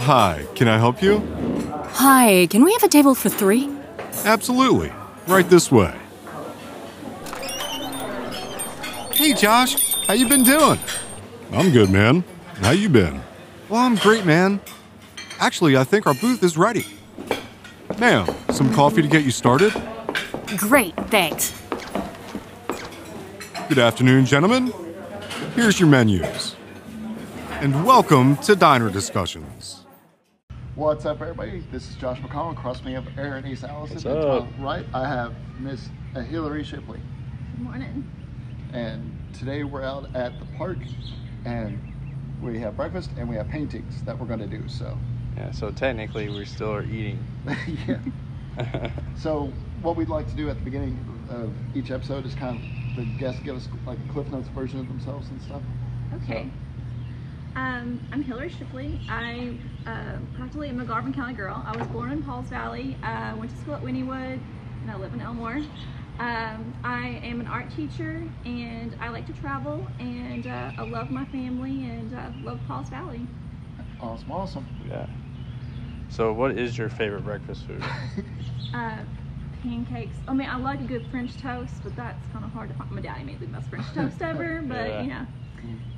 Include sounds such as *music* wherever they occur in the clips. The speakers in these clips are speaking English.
Hi, can I help you? Hi, can we have a table for three? Absolutely. Right this way. Hey Josh, how you been doing? I'm good, man. How you been? Well, I'm great, man. Actually, I think our booth is ready. Ma'am, some coffee to get you started? Great, thanks. Good afternoon, gentlemen. Here's your menus. And welcome to Diner Discussions. What's up, everybody? This is Josh McConnell. Across me, I have Aaron East Allison. What's and to up? my right, I have Miss Hillary Shipley. Good morning. And today we're out at the park, and we have breakfast and we have paintings that we're going to do. So, Yeah, so technically we still are eating. *laughs* yeah. *laughs* So, what we'd like to do at the beginning of each episode is kind of the guests give us like a Cliff Notes version of themselves and stuff. Okay. Um, I'm Hillary Shipley. I uh, practically am a Garvin County girl. I was born in Pauls Valley, uh, went to school at Wynnewood, and I live in Elmore. Um, I am an art teacher, and I like to travel, and uh, I love my family, and uh, love Pauls Valley. Awesome, awesome. yeah. So what is your favorite breakfast food? *laughs* Uh, pancakes. I mean, I like a good French toast, but that's kind of hard to find. My daddy made the best French *laughs* toast ever, but Yeah. you know.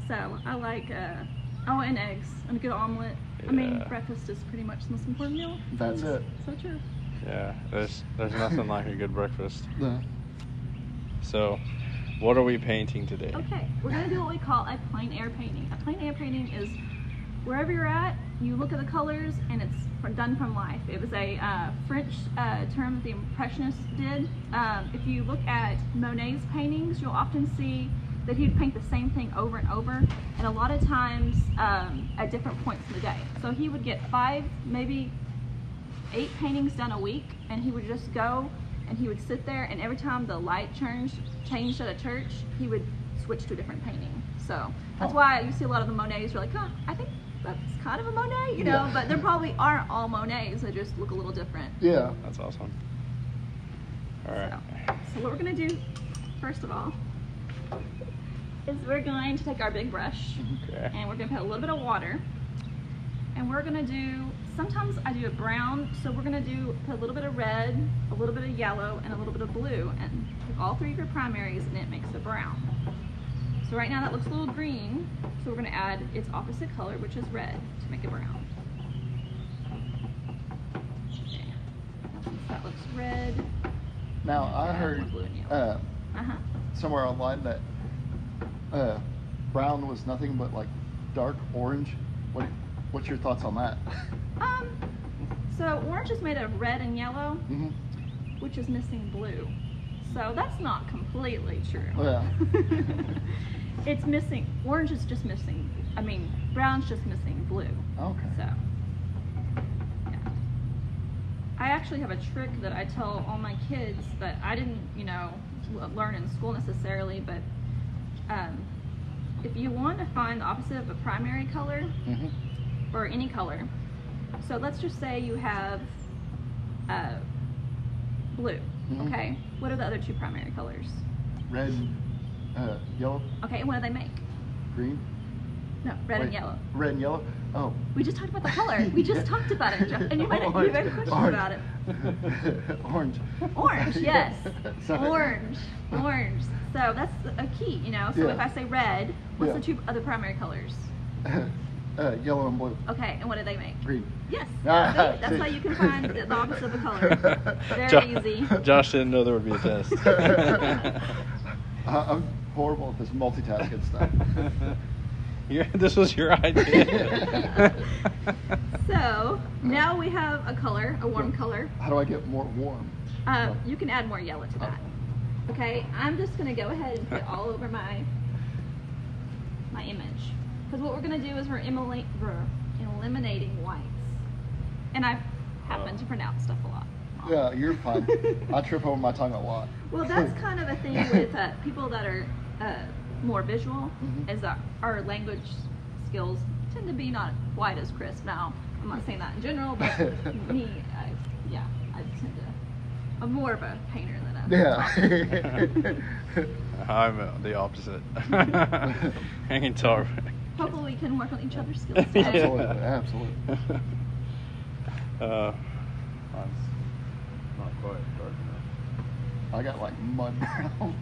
So I like, uh, oh, and eggs and a good omelet. I mean, breakfast is pretty much the most important meal. That's it. So true. Yeah, there's there's nothing like a good breakfast. *laughs* The- So, what are we painting today? Okay, we're gonna do what we call a plein air painting. A plein air painting is wherever you're at, you look at the colors, and it's done from life. It was a uh, French uh, term that the Impressionists did. Um, if you look at Monet's paintings, you'll often see that he'd paint the same thing over and over, and a lot of times um, at different points in the day. So he would get five, maybe eight paintings done a week, and he would just go and he would sit there, and every time the light changed, changed at a church, he would switch to a different painting. So that's why you see a lot of the Monets. You're like, huh, I think that's kind of a Monet, you know, Yeah. but there probably aren't all Monets. They just look a little different. yeah. That's awesome. All right. So what we're gonna do, first of all, is we're going to take our big brush Okay. and we're gonna put a little bit of water and we're gonna do sometimes I do a brown so we're gonna do put a little bit of red a little bit of yellow and a little bit of blue and take all three of your primaries and it makes a brown. So right now that looks a little green so we're gonna add its opposite color which is red to make it brown. Okay. That looks red. Now, I heard blue and uh, uh-huh. somewhere online that uh, brown was nothing but like dark orange. What, what's your thoughts on that? um so orange is made of red and yellow hmm which is missing blue. So that's not completely true. Yeah. *laughs* it's missing, orange is just missing, I mean, brown's just missing blue. Okay. So, yeah. I actually have a trick that I tell all my kids that I didn't, you know, learn in school necessarily, but um, if you want to find the opposite of a primary color, hmm or any color. So let's just say you have uh, blue. Mhm. Okay. What are the other two primary colors? Red, uh, yellow, Okay, and what do they make? green. No, red and yellow. Red and yellow. Oh. We just talked about the color. We just *laughs* talked about it, Jeff, and you had, a, you had a question Orange. about it. *laughs* Orange. Orange, yes. *laughs* Sorry. Orange, orange. So that's a key, you know. So Yeah. if I say red, what's Yeah. the two other primary colors? uh, yellow and blue. Okay, and what do they make? Green. Yes. Ah, See? That's see. how you can find the the opposite of a color. Very Jo- easy. Josh didn't know there would be a test. I- I'm horrible at this multitasking stuff. *laughs* This was your idea. *laughs* So now we have a color, a warm color. How do I get more warm? Um, you can add more yellow to that. Okay, I'm just gonna go ahead and put *laughs* all over my my image because what we're gonna do is we're, eliminating whites, and I happen to pronounce stuff a lot. wrong. Yeah, you're fine. I trip over my tongue a lot. Well, that's kind of a thing with uh, people that are uh, more visual, Mhm. is that our language skills tend to be not quite as crisp. Now, I'm not saying that in general, but *laughs* me, I, yeah, I tend to. I'm more of a painter than a. Yeah. *laughs* I'm uh, the opposite. I can talk. hopefully we can work on each other's skills. *laughs* Yeah. Absolutely, absolutely. uh, not quite dark enough. I got like mud brown.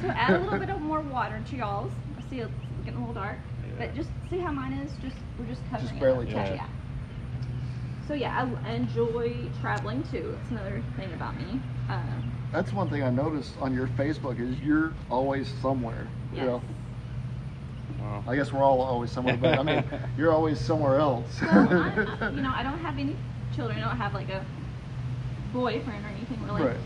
So add a little bit *laughs* of more water to y'all's. I see it's getting a little dark, but just see how mine is. Just we're just covering Just barely up. touching. Yeah. So yeah, I, I enjoy traveling too. It's another thing about me. Uh, That's one thing I noticed on your Facebook is you're always somewhere. You yes. know, Well, I guess we're all always somewhere, but I mean, *laughs* you're always somewhere else. Well, I, I- *laughs* you know, I don't have any children. I don't have like a boyfriend or anything really. right.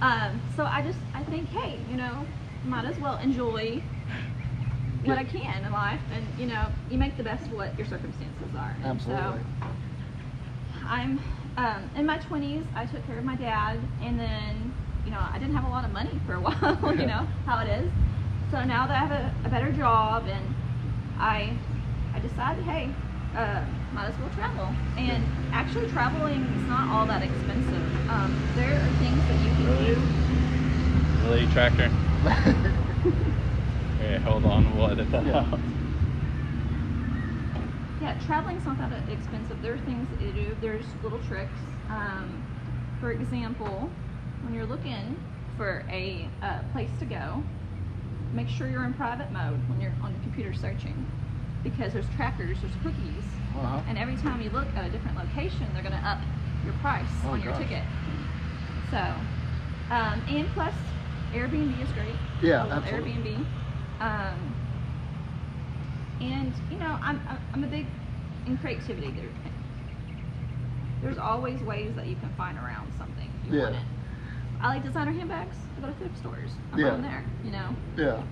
Um, so I just I think, hey, you know, might as well enjoy what I can in life, and you know, you make the best of what your circumstances are. Absolutely. So I'm um, in my 20s. I took care of my dad, and then you know I didn't have a lot of money for a *laughs* while. you know how it is. So now that I have a, a better job, and I I decided, hey, uh, might as well travel. And actually, traveling is not all that expensive. Um, there are things that you can Really? do. really, tractor? *laughs* Okay, hold on. We'll edit that Yeah. out. Yeah, traveling's not that expensive. There are things that you do. There's little tricks. Um, for example, when you're looking for a uh, place to go, make sure you're in private mode when you're on the computer searching, because there's trackers, there's cookies, Uh-huh. and every time you look at a different location, they're going to up your price Oh, on your gosh. ticket. So, um, and plus, Airbnb is great. Yeah, absolutely. Airbnb. Um, and you know, I'm I'm- a big in creativity. There, there's always ways that you can find around something if you Yeah. want it. I like designer handbags. I go to thrift stores. I'm Yeah. on there. You know, Yeah,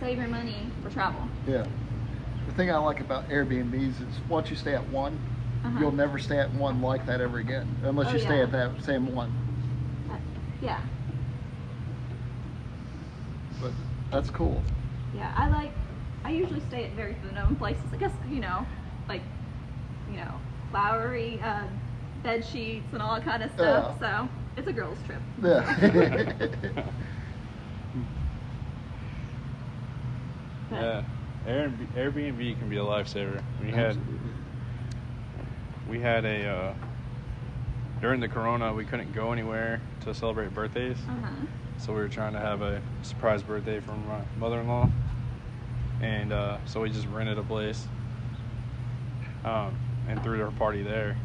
save your money for travel. yeah. The thing I like about Airbnbs is once you stay at one, Uh-huh. you'll never stay at one like that ever again, unless Oh, you stay at that same one. Uh, yeah, But that's cool. yeah. I like. I usually stay at very known places. I guess you know, like, you know, flowery uh, bed sheets and all that kind of stuff. So it's a girls' trip. Yeah. *laughs* *laughs* But, Yeah, Airbnb, Airbnb can be a lifesaver. We had Absolutely. we had a uh, during the Corona we couldn't go anywhere to celebrate birthdays, Uh-huh. so we were trying to have a surprise birthday from my mother-in-law, and uh, so we just rented a place um, and threw our party there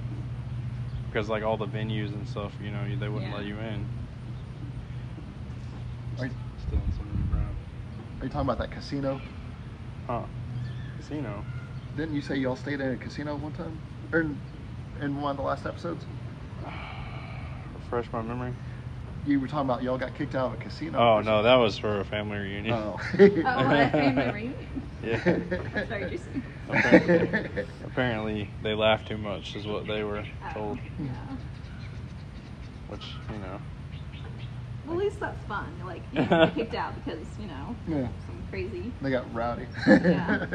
because like all the venues and stuff, you know, they wouldn't Yeah. let you in. Are, Still in some of are you talking about that casino? Huh? Casino. Didn't you say y'all stayed in a casino one time? Or in, in one of the last episodes? *sighs* Refresh my memory. You were talking about y'all got kicked out of a casino. Oh or no, that was for a family reunion. Oh. *laughs* Oh, that family reunion. Yeah. *laughs* That's very juicy. Apparently, apparently they laughed too much, is what they were oh, told. Yeah. Which you know, Well, at least that's fun. Like, you don't get kicked out because, you know, Yeah. Some crazy They got rowdy. Yeah.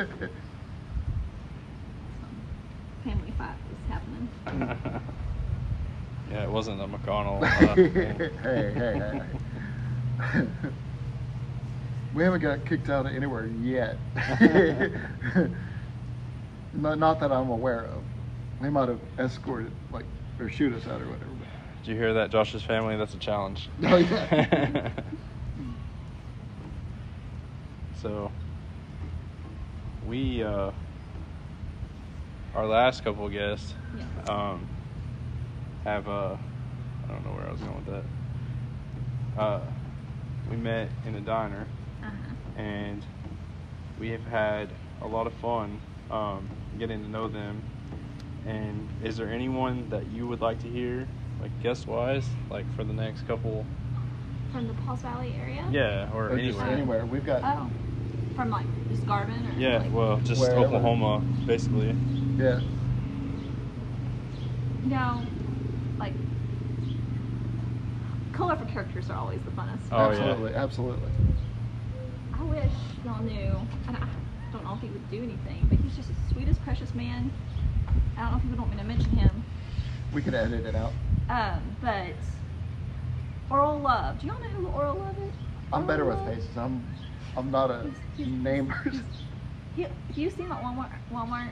family fight was happening. *laughs* yeah, it wasn't a McConnell. *laughs* hey, Uh, hey, hey, hey. we haven't got kicked out of anywhere yet. *laughs* not, not that I'm aware of. They might have escorted, like, or shoot us out or whatever. Did you hear that, Josh's family? That's a challenge. Oh, yeah. So, we, uh, our last couple guests, Yes. um, have uh, I don't know where I was going with that. Uh, we met in a diner, Uh-huh. and we have had a lot of fun um, getting to know them. And is there anyone that you would like to hear, like guest wise, like for the next couple? From the Pauls Valley area? Yeah, or, Or just anywhere. anywhere. We've got, Oh. From, like, just Garvin or? Yeah, like, well, just Wherever. Oklahoma, basically. yeah. You know, like, colorful characters are always the funnest. Oh, yeah. absolutely, absolutely. I wish y'all knew, and I don't know if he would do anything, but he's just the sweetest, precious man. I don't know if you would want me to mention him. We could edit it out. Um, but Oral Love. Do y'all know who Oral Love is? I'm Oral better with faces. I'm, I'm not a He's- he's- name person. he, if you see him at Walmart, Walmart,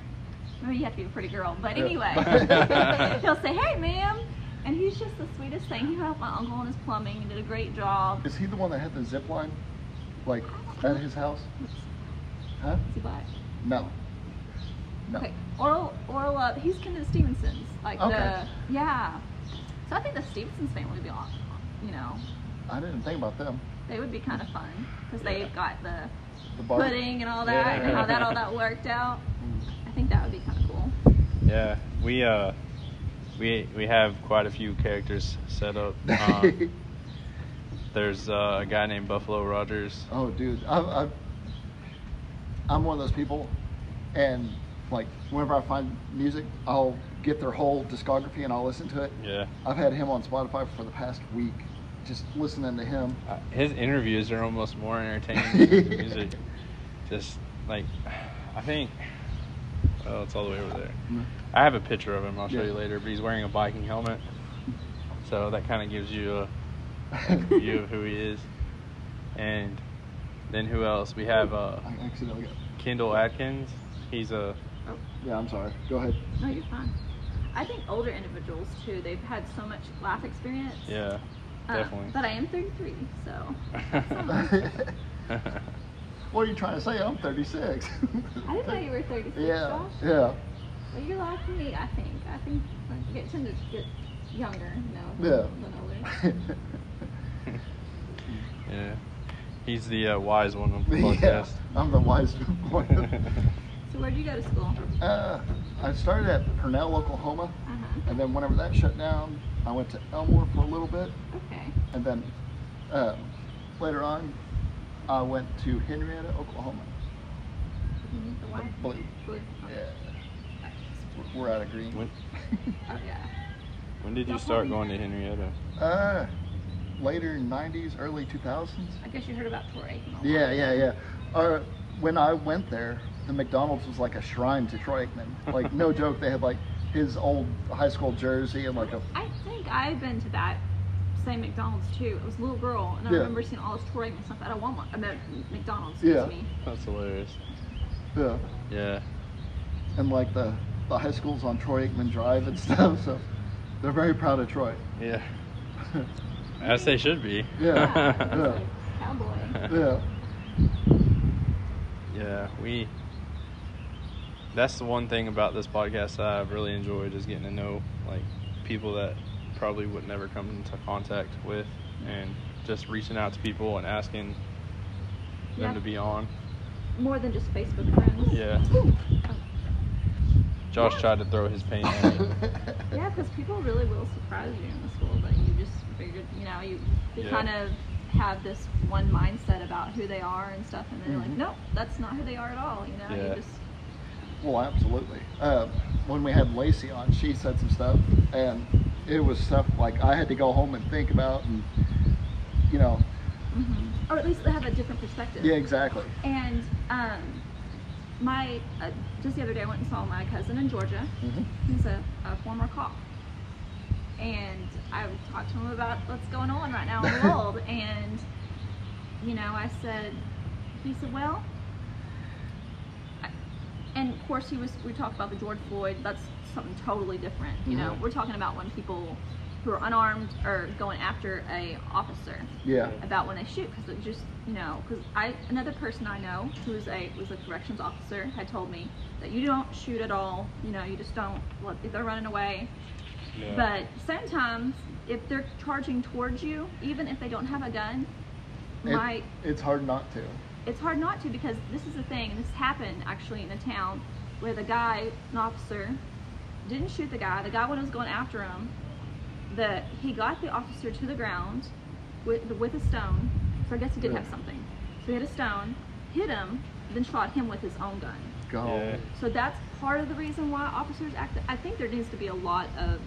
maybe you have to be a pretty girl, but Yeah. anyway, *laughs* *laughs* he'll say, "Hey, ma'am," and he's just the sweetest thing. He helped my uncle in his plumbing and did a great job. Is he the one that had the zip line, like at his house? Huh? Is he black? No. No. Okay, Oral, Oral, uh, he's kin to the Stevensons, like Okay. the yeah. So I think the Stevensons family would be, aw- you know, I didn't think about them. They would be kind of fun because Yeah. they've got the The pudding and all that, and how that all that worked out. I think that would be kind of cool. Yeah, we uh, we we have quite a few characters set up. *laughs* Um, there's uh, a guy named Buffalo Rogers. oh, dude, I, I, I'm one of those people, and like whenever I find music, I'll get their whole discography and I'll listen to it. Yeah, I've had him on Spotify for the past week, just listening to him. uh, his interviews are almost more entertaining than his *laughs* music. Just like, I think. Well, it's all the way over there. Mhm. I have a picture of him. I'll show Yeah. you later. But he's wearing a biking helmet, so that kind of gives you a *laughs* view of who he is. And then who else? We have uh, I accidentally got. Kendall Atkins. He's a Yeah, I'm sorry. Go ahead. No, you're fine. I think older individuals too. They've had so much life experience. yeah, Uh, definitely. but I am 33, so *laughs* what are you trying to say? I'm 36. *laughs* I didn't know you were 36, Yeah, Josh. yeah. Well, you're like me, I think. I think I get tend to get younger, you know, Yeah. than, than older. yeah, he's the uh, wise one on the *laughs* yeah, podcast. I'm the wise one. So where'd you go to school? uh, I started at Purcell, Oklahoma, Uh-huh. and then whenever that shut down, I went to Elmore for a little bit, Okay. and then um, later on, I went to Henryetta, Oklahoma. You need the white? Blue. Blue. Yeah, we're out of green. When, Oh, yeah. when did you Don't start going to Henryetta? Uh, later 90s, early 2000s. I guess you heard about Troy Aikman. a lot. Yeah, yeah, yeah. Uh, when I went there, the McDonald's was like a shrine to Troy Aikman. Like, no *laughs* joke, they had like his old high school jersey and like a. I think I've been to that same McDonald's too. It was a little girl, and I Yeah. remember seeing all this Troy and stuff at a Walmart. at mean, McDonald's. Yeah. Me. That's hilarious. Yeah. Yeah, And like the, the high school's on Troy Aikman Drive and stuff, so they're very proud of Troy. yeah. *laughs* As they should be. Yeah. *laughs* it's Yeah. Cowboy. Yeah. Yeah, we. That's the one thing about this podcast that I've really enjoyed is getting to know like people that probably would never come into contact with, and just reaching out to people and asking Yeah. them to be on. More than just Facebook friends. Yeah. Ooh. Josh Yeah. tried to throw his paint at *laughs* me. Yeah, because people really will surprise you in the school that you just figured, you know, you, you Yeah. kind of have this one mindset about who they are and stuff, and then you're Mhm. like, no, that's not who they are at all. You know, Yeah. you just Well, absolutely. Uh, when we had Lacey on, she said some stuff, and it was stuff like I had to go home and think about, and you know, hmm or at least have a different perspective. yeah, exactly. And um, my uh, just the other day, I went and saw my cousin in Georgia. hmm He's a, a former cop. And I talked to him about what's going on right now in the *laughs* world. And, you know, I said, he said, well, and of course he was, we talked about the George Floyd, that's something totally different. You know, Mhm. we're talking about when people who are unarmed are going after a officer Yeah. about when they shoot because it just you know because I another person I know who is a was a corrections officer had told me that you don't shoot at all you know you just don't let if they're running away Yeah. but sometimes if they're charging towards you even if they don't have a gun It- my it's hard not to. It's hard not to because this is the thing and this happened actually in a town where the guy an officer didn't shoot the guy the guy when he was going after him that he got the officer to the ground with with a stone so i guess he did Yeah. have something so he had a stone hit him then shot him with his own gun Go. Yeah. so that's part of the reason why officers act. I think there needs to be a lot of,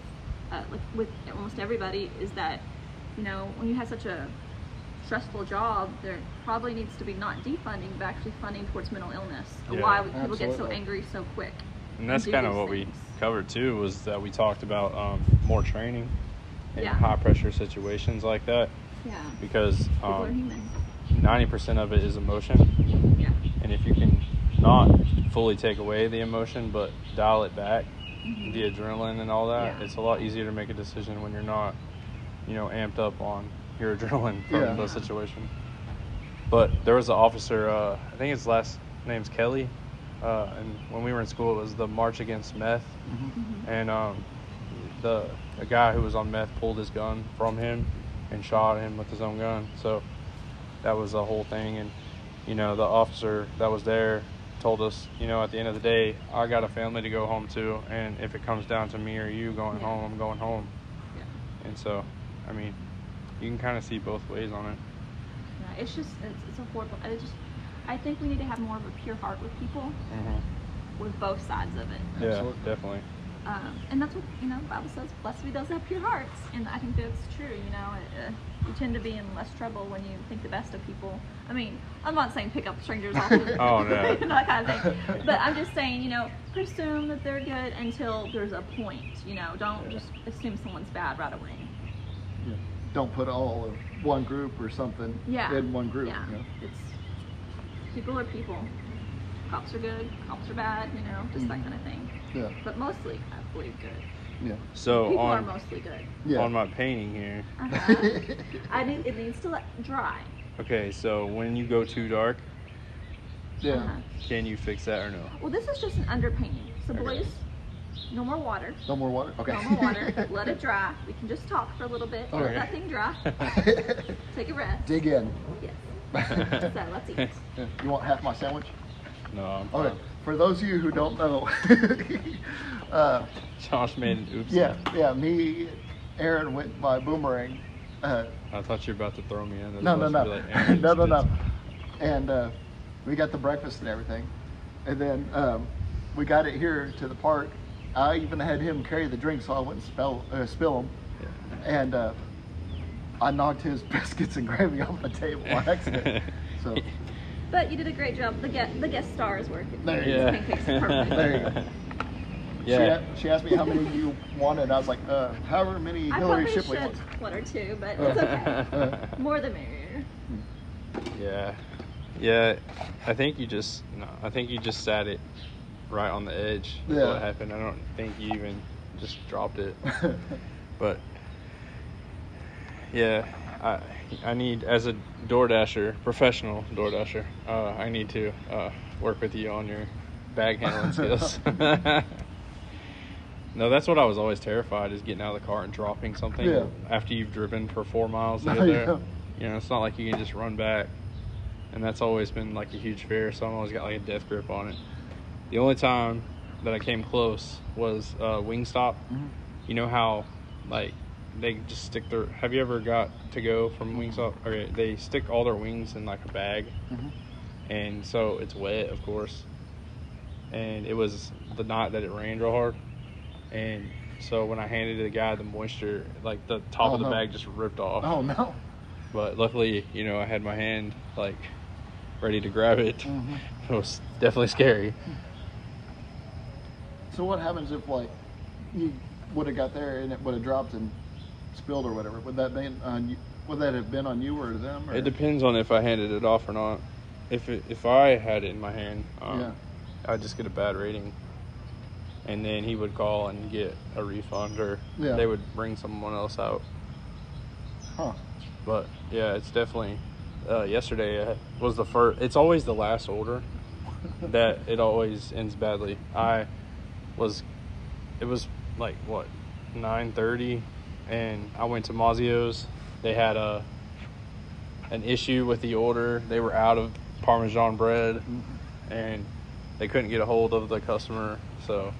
uh, like with almost everybody, is that, you know, when you have such a stressful job, there probably needs to be not defunding, but actually funding towards mental illness. Yeah, why people get so angry so quick. And that's kind of what we covered too was that we talked about um, more training in Yeah. high pressure situations like that Yeah. because um, 90% of it is emotion Yeah. and if you can not fully take away the emotion, but dial it back, Mm-hmm. the adrenaline and all that. Yeah. It's a lot easier to make a decision when you're not, you know, amped up on your adrenaline *laughs* from Yeah. the situation. But there was an officer, uh, I think his last name's Kelly, uh, and when we were in school, it was the March Against Meth, Mm-hmm. and um, the a guy who was on meth pulled his gun from him and shot him with his own gun. So that was the whole thing, and you know the officer that was there told us, you know, at the end of the day, I got a family to go home to, and if it comes down to me or you going Yeah. home, I'm going home. Yeah. And so, I mean, you can kind of see both ways on it. Yeah, it's just it's, it's a horrible. I just I think we need to have more of a pure heart with people, Mm-hmm. with both sides of it. Yeah, Absolutely. definitely. Um, and that's what you know. The Bible says, "Blessed be those that have pure hearts," and I think that's true. You know, uh, you tend to be in less trouble when you think the best of people. I mean, I'm not saying pick up strangers off the *laughs* Oh, no. *laughs* that kind of thing. But I'm just saying, you know, presume that they're good until there's a point. You know, don't just assume someone's bad right away. Yeah. Don't put all of one group or something Yeah. in one group. Yeah, you know? it's people are people. Cops are good. Cops are bad. You know, just that Mhm. kind of thing. Yeah. But mostly, I believe good. Yeah. So people are on mostly good. Yeah. on my painting here. Uh-huh. I need it needs to let dry. Okay, so when you go too dark, yeah. Uh-huh. can you fix that or no? Well, this is just an underpainting. So, Okay. boys, no more water. No more water. Okay. No more water. *laughs* let it dry. We can just talk for a little bit. Let Okay. that thing dry. *laughs* Take a rest. Dig in. Yes. *laughs* So let's eat. You want half my sandwich? No, I'm Okay. For those of you who don't know, uh, Josh made an oops. yeah, yeah, me, Aaron went by boomerang. Uh, I thought you were about to throw me in. I no, no, no, like, "Aaron, no, no, spit no. some." And uh, we got the breakfast and everything, and then um, we got it here to the park. I even had him carry the drink so I wouldn't spell, uh, spill them. And uh, I knocked his *laughs* biscuits and gravy off the table on accident. *laughs* So But you did a great job. The guest, the guest stars were. There you Yeah. Pancakes perfect. There you go. she, yeah. a- she asked me how many you wanted. I was like, uh, however many I Hillary Shipley should wants. one or two, but it's okay. *laughs* Uh, More the merrier. Yeah, yeah. I think you just no. I think you just sat it right on the edge. of Yeah. What happened? I don't think you even just dropped it. *laughs* But yeah, I I need as a DoorDasher, professional DoorDasher, uh, I need to uh, work with you on your bag handling skills. *laughs* no, that's what I was always terrified is getting out of the car and dropping something Yeah. after you've driven for four miles to *laughs* get there. yeah. You know, it's not like you can just run back, and that's always been like a huge fear. So I've always got like a death grip on it. The only time that I came close was uh, Wingstop. Mhm. You know how like they just stick their. Have you ever got to go from Wingstop? Okay, they stick all their wings in like a bag, Mhm. and so it's wet, of course. And it was the night that it rained real hard, and so when I handed the guy the moisture, like the top Oh, of the no. bag just ripped off. Oh no. But luckily, you know, I had my hand like ready to grab it. Mhm. *laughs* It was definitely scary. So what happens if like you would have got there and it would have dropped and spilled or whatever? Would that been on you? Would that have been on you or them? Or? It depends on if I handed it off or not. If it, if I had it in my hand, um, Yeah. I'd just get a bad rating, and then he would call and get a refund, or Yeah. they would bring someone else out. Huh. But yeah, it's definitely. Uh, yesterday uh, was the first. It's always the last order *laughs* that it always ends badly. I was. It was like what, nine thirty, and I went to Mazzio's. They had a an issue with the order. They were out of Parmesan bread, and they couldn't get a hold of the customer. So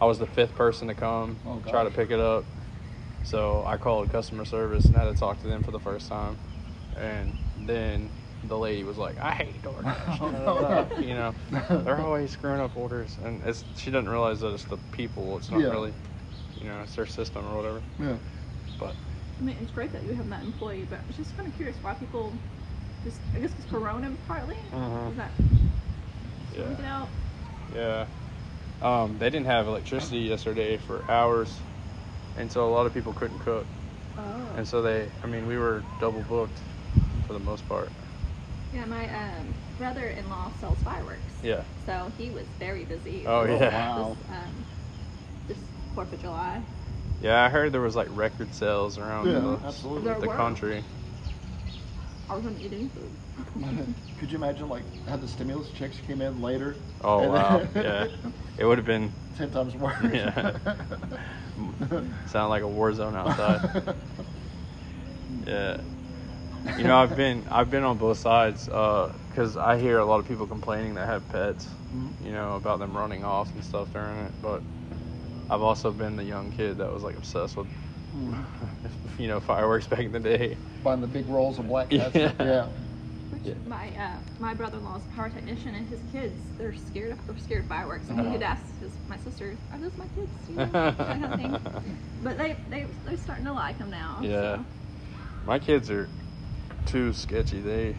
I was the fifth person to come Oh, try to pick it up. So I called customer service and had to talk to them for the first time. And then the lady was like, "I hate DoorDash." da, da, da." you know, they're always screwing up orders, and it's she doesn't realize that it's the people. It's not Yeah. really, you know, it's their system or whatever. Yeah. But I mean, it's great that you have that employee, but I was just kind of curious why people just, I guess it's Corona partly? Mhm. Is that, yeah. out? Yeah. Um, they didn't have electricity yesterday for hours, and so a lot of people couldn't cook. Oh. And so they, I mean, we were double booked for the most part. Yeah, my um, brother-in-law sells fireworks. Yeah. So he was very busy. Oh, yeah. Wow. This, um, this Fourth of July. Yeah, I heard there was like record sales around Yeah, the, absolutely. The country. I was gonna eat any food. *laughs* Could you imagine like had the stimulus checks came in later? Oh wow, yeah. *laughs* It would have been Ten times worse. *laughs* Yeah. sound like a war zone outside. Yeah. You know, I've been I've been on both sides because I hear a lot of people complaining that have pets, Mhm. you know, about them running off and stuff during it. But I've also been the young kid that was like obsessed with, *laughs* you know, fireworks back in the day. Buying the big rolls of black cats. Yeah. yeah. Which Yeah. my uh, my brother-in-law's a power technician, and his kids they're scared of they're scared of fireworks. And Uh-huh. he'd ask his, my sister, "Are those my kids?" You *laughs* know, kind of thing. But they they they're starting to like them now. Yeah. so. My kids are too sketchy. They,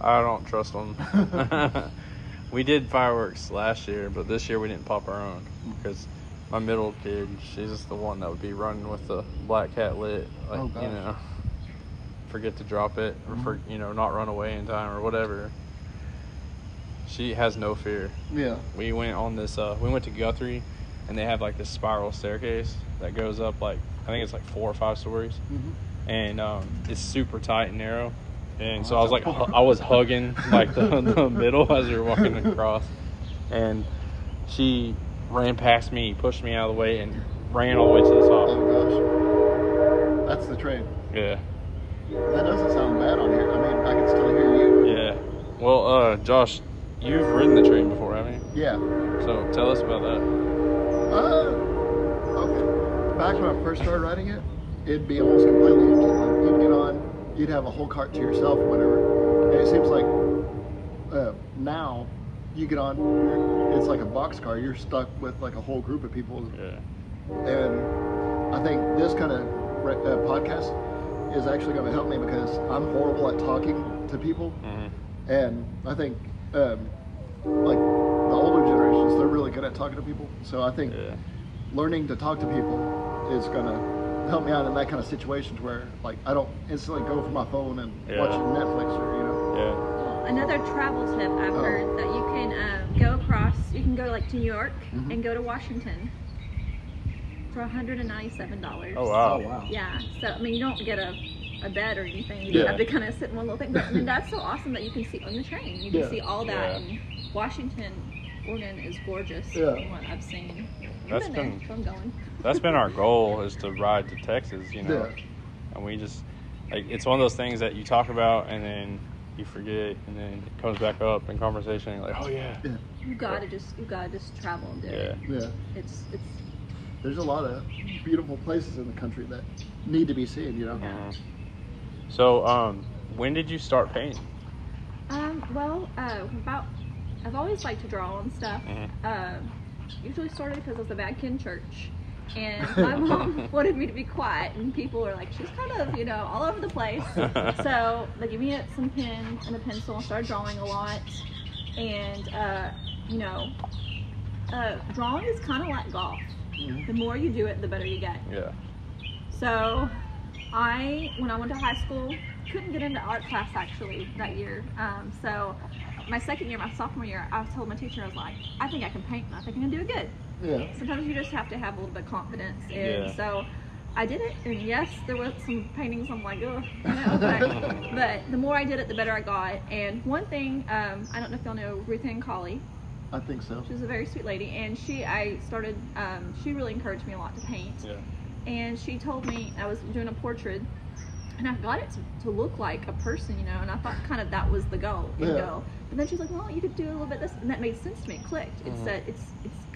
I don't trust them. *laughs* *laughs* we did fireworks last year, but this year we didn't pop our own because my middle kid, she's just the one that would be running with the black cat lit, like Oh, you know, forget to drop it or for you know not run away in time or whatever. She has no fear. Yeah. We went on this. Uh, we went to Guthrie, and they have like this spiral staircase that goes up like I think it's like four or five stories Mhm. And um, it's super tight and narrow. And so I was like, *laughs* I was hugging like the, *laughs* the middle as we were walking across, and she ran past me, pushed me out of the way, and ran all the way to the top. Oh gosh. That's the train. Yeah, That doesn't sound bad on here. I mean, I can still hear you. yeah. Well, uh, Josh, you've ridden the train before, haven't you? Yeah. So tell us about that. Uh, okay. Back when I first started riding it, it'd be almost completely empty. Like you'd get on, you'd have a whole cart to yourself or whatever. And it seems like uh, now you get on, it's like a box car. You're stuck with like a whole group of people. Yeah, And I think this kind of re- uh, podcast is actually going to help me because I'm horrible at talking to people. mm-hmm. And I think, um, like the older generations, they're really good at talking to people. So I think yeah, learning to talk to people is gonna help me out in that kind of situations where, like, I don't instantly go for my phone and Yeah. watch Netflix or you know. yeah. Another travel tip I've Oh. heard that you can um, go across. You can go like to New York Mhm. and go to Washington for 197 dollars. Oh wow. wow. Yeah. So I mean, you don't get a, a bed or anything. You Yeah. just have to kind of sit in one little thing. But I mean, that's so awesome that you can see on the train. You can Yeah. see all that. Yeah. And Washington, Oregon is gorgeous. Yeah. From what I've seen. I've That's been there, been- so I'm going. *laughs* That's been our goal is to ride to Texas, you know. Yeah. and we just like it's one of those things that you talk about and then you forget and then it comes back up in conversation and you're like oh yeah Yeah. You gotta just you gotta just travel and do yeah it. Yeah. It's it's There's a lot of beautiful places in the country that need to be seen. You know. Mhm. so um when did you start painting Um, well, uh, about I've always liked to draw and stuff. Mhm. Uh, usually started because I was a in church, and *laughs* my mom *laughs* wanted me to be quiet, and people were like, she's kind of you know all over the place. *laughs* so they gave me some pens and a pencil and started drawing a lot, and uh, you know, uh, drawing is kind of like golf. Mhm. The more you do it, the better you get. yeah So, I when I went to high school couldn't get into art class actually that year. Um, so, my second year, my sophomore year, I told my teacher I was like, I think I can paint, and I think I can do it good. Yeah. Sometimes you just have to have a little bit of confidence, and Yeah. so. I did it, and yes, there was some paintings. I'm like, ugh, you know. *laughs* But, but the more I did it, the better I got. And one thing, um, I don't know if y'all know Ruth Ann Colley. I think so. She was a very sweet lady, and she, I started. Um, she really encouraged me a lot to paint yeah and she told me I was doing a portrait and I got it to, to look like a person, you know, and I thought kind of that was the goal, end Yeah. goal. But then she's like, well, you could do a little bit this, and that made sense to me. It clicked. It's Mhm. that it's it's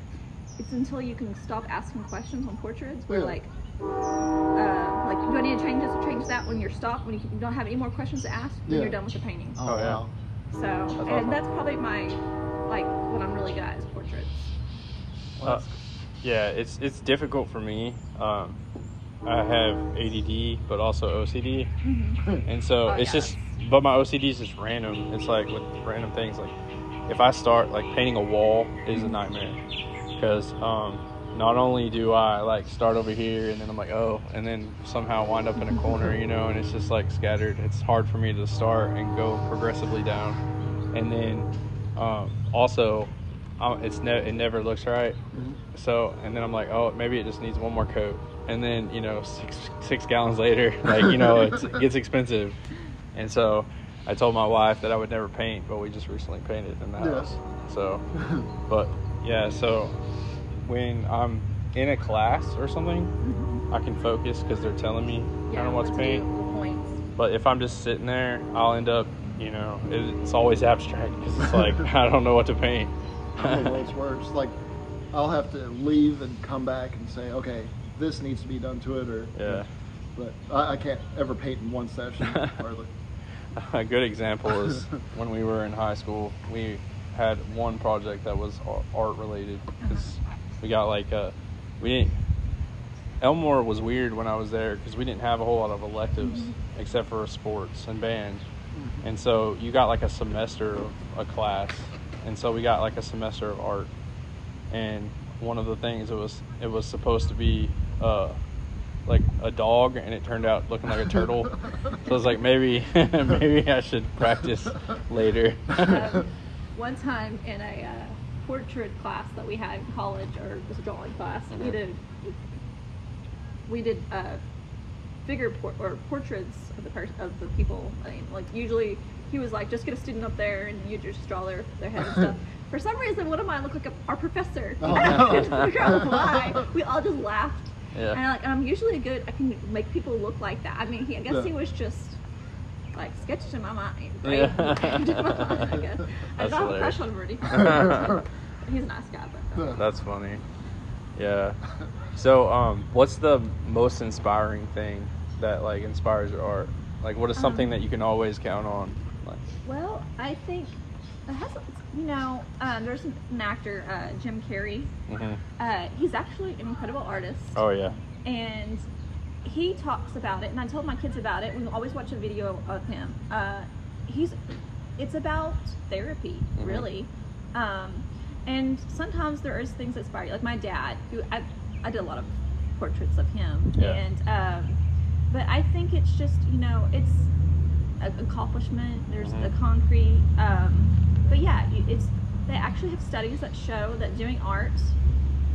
it's until you can stop asking questions on portraits where Yeah. like. Uh, like, do I need to change this or change that when you're stopped, when you don't have any more questions to ask, when Yeah. you're done with the painting? Oh, Oh, yeah. So, awesome. and that's probably my, like, what I'm really good at is portraits. Uh, yeah it's it's difficult for me um i have add but also ocd and so Oh, it's just but my ocd is just random. It's like with random things like if i start like painting a wall is a nightmare. Because um not only do I like start over here and then I'm like, oh, and then somehow wind up in a corner, you know, and it's just like scattered. It's hard for me to start and go progressively down. And then um, also, um, it's ne- it never looks right. So, and then I'm like, oh, maybe it just needs one more coat. And then, you know, six six gallons later, *laughs* like, you know, it's, it *laughs* gets expensive. And so I told my wife that I would never paint, but we just recently painted in the Yeah. house. So, *laughs* but yeah, so when I'm in a class or something, I can focus because they're telling me kind of what to paint. But if I'm just sitting there, I'll end up, you know, it, it's always abstract because it's like I don't know what to paint. I'm the world's worst. Like, I'll have to leave and come back and say, okay, this needs to be done to it, or yeah. But I, I can't ever paint in one session *laughs* hardly. A good example is *laughs* when we were in high school, we had one project that was art related because we got like a, we didn't, Elmore was weird when I was there because we didn't have a whole lot of electives mm-hmm. except for sports and band. Mm-hmm. And so you got like a semester of a class. And so we got like a semester of art. And one of the things it was, it was supposed to be, uh, like a dog and it turned out looking like a turtle. so I was like, maybe, *laughs* maybe I should practice later. *laughs* um, *laughs* one time in a uh, portrait class that we had in college, or it was a drawing class, we did we did uh, figure por- or portraits of the person of the people. I mean, like usually he was like, just get a student up there and you just draw their their head and stuff. *laughs* For some reason, one of mine looked like a, our professor. Oh, I *laughs* no. couldn't figure out why. We all just laughed. Yeah. And like, I'm usually a good. I can make people look like that. I mean, he, I guess Yeah. he was just like sketched in my mind. Right? Yeah. In my mind, I guess. I That's don't have a crush hilarious. on him or anything. He's a nice guy, but uh, That's funny. Yeah. So, um, what's the most inspiring thing that like inspires your art? Like, what is something Um, that you can always count on? Well, I think it has. You know, um, there's an, actor, uh, Jim Carrey. mhm. Uh, he's actually an incredible artist. oh yeah, and he talks about it and i told my kids about it we always watch a video of him uh, he's it's about therapy Mhm. really um, and sometimes there is things that inspire you like my dad who i, I did a lot of portraits of him Yeah. and um, but i think it's just you know it's accomplishment there's the Mhm. concrete um, but yeah it's they actually have studies that show that doing art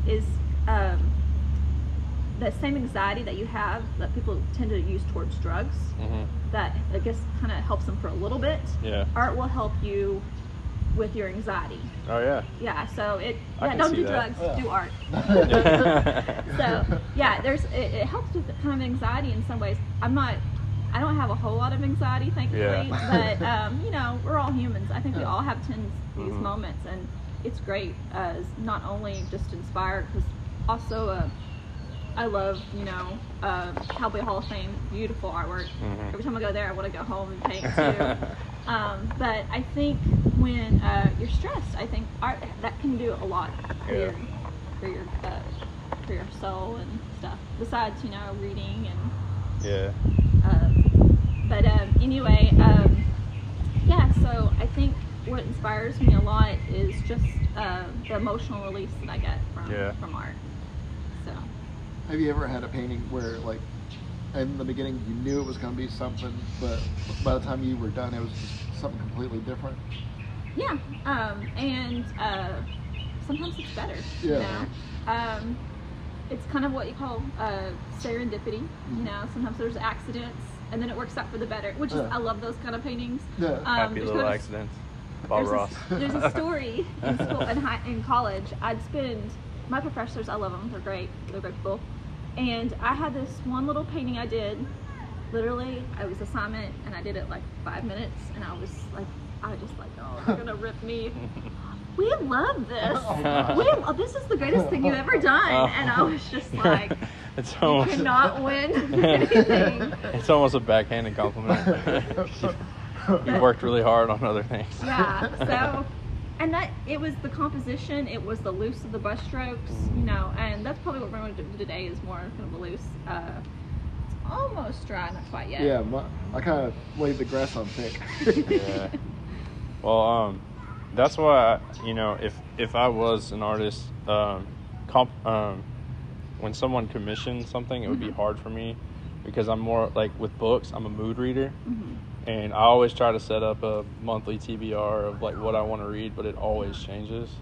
is um, the same anxiety that you have that people tend to use towards drugs hmm that i guess kind of helps them for a little bit yeah, art will help you with your anxiety oh yeah. yeah so it yeah don't do that. drugs Yeah. do art *laughs* so yeah there's it, it helps with the kind of anxiety in some ways i'm not i don't have a whole lot of anxiety thankfully Yeah. but um, *laughs* you know we're all humans i think we all have tens these Mhm. moments and it's great as not only just inspired because also uh, I love, you know, uh, Cowboy Hall of Fame, beautiful artwork. Mhm. Every time I go there, I want to go home and paint *laughs* too. um, but I think when uh, you're stressed, I think art that can do a lot for Yeah. your for your uh, for your soul and stuff. Besides, you know, reading and yeah, um, but um, anyway, um, yeah. So I think what inspires me a lot is just uh, the emotional release that I get from Yeah. from art. So Have you ever had a painting where, like, in the beginning you knew it was going to be something, but by the time you were done, it was just something completely different? yeah, um, and uh, sometimes it's better. You Yeah. know, um, it's kind of what you call uh, serendipity. Mm-hmm. You know, sometimes there's accidents. And then it works out for the better, which is Yeah. I love those kind of paintings. Yeah. Um, happy there's little kind of- accidents. Bob there's Ross. A, *laughs* there's a story in *laughs* school in, high, in college. I'd spend my professors. I love them. They're great. They're great people. And I had this one little painting I did. Literally, I was assignment, and I did it like five minutes, and I was like, I was just like, oh, they're gonna rip me. *laughs* We love this. Oh, we oh, this is the greatest thing you've ever done. And I was just like, it's almost. you almost cannot win *laughs* anything. It's almost a backhanded compliment. *laughs* you worked really hard on other things. yeah so and that it was the composition it was the loose of the brush strokes you know and that's probably what we're going to do today is more kind of a loose uh it's almost dry not quite yet Yeah, my, I kind of laid the grass on thick. *laughs* yeah. Well, um, that's why I, you know if if I was an artist, um, comp- um, when someone commissions something, it would be hard for me because I'm more like with books. I'm a mood reader, and I always try to set up a monthly TBR of like what I want to read, but it always changes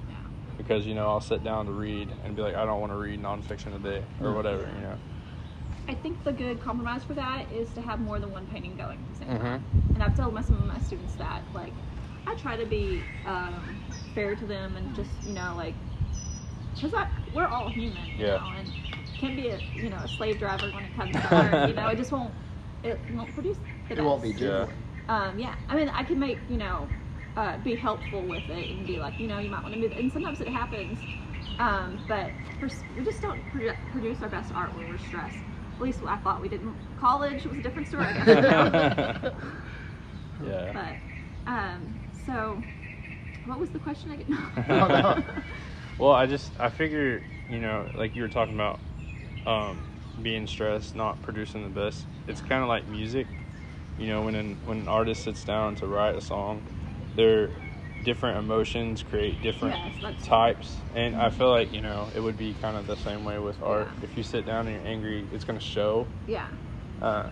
because you know I'll sit down to read and be like, I don't want to read nonfiction today or whatever, you know. I think the good compromise for that is to have more than one painting going at the same Mhm. time. And I've told my, some of my students that, like, I try to be um, fair to them and just, you know, like, because we're all human, Yeah. know, and can't be a, you know, a slave driver when it comes to *laughs* art, you know, it just won't, it won't produce the It won't be best. genuine. Um, yeah, I mean, I can make you know, uh, be helpful with it and be like, you know, you might want to move. And sometimes it happens, um, but for, we just don't produ- produce our best art when we're stressed. At least I thought we didn't. College was a different story. *laughs* *laughs* Yeah. but um, so, what was the question again? No, no. Well, I just I figure you know like you were talking about um, being stressed, not producing the best. It's kind of like music, you know, when an, when an artist sits down to write a song, their different emotions create different Yes, types, and I feel like you know it would be kind of the same way with art. Yeah. If you sit down and you're angry, it's gonna show. yeah. Uh,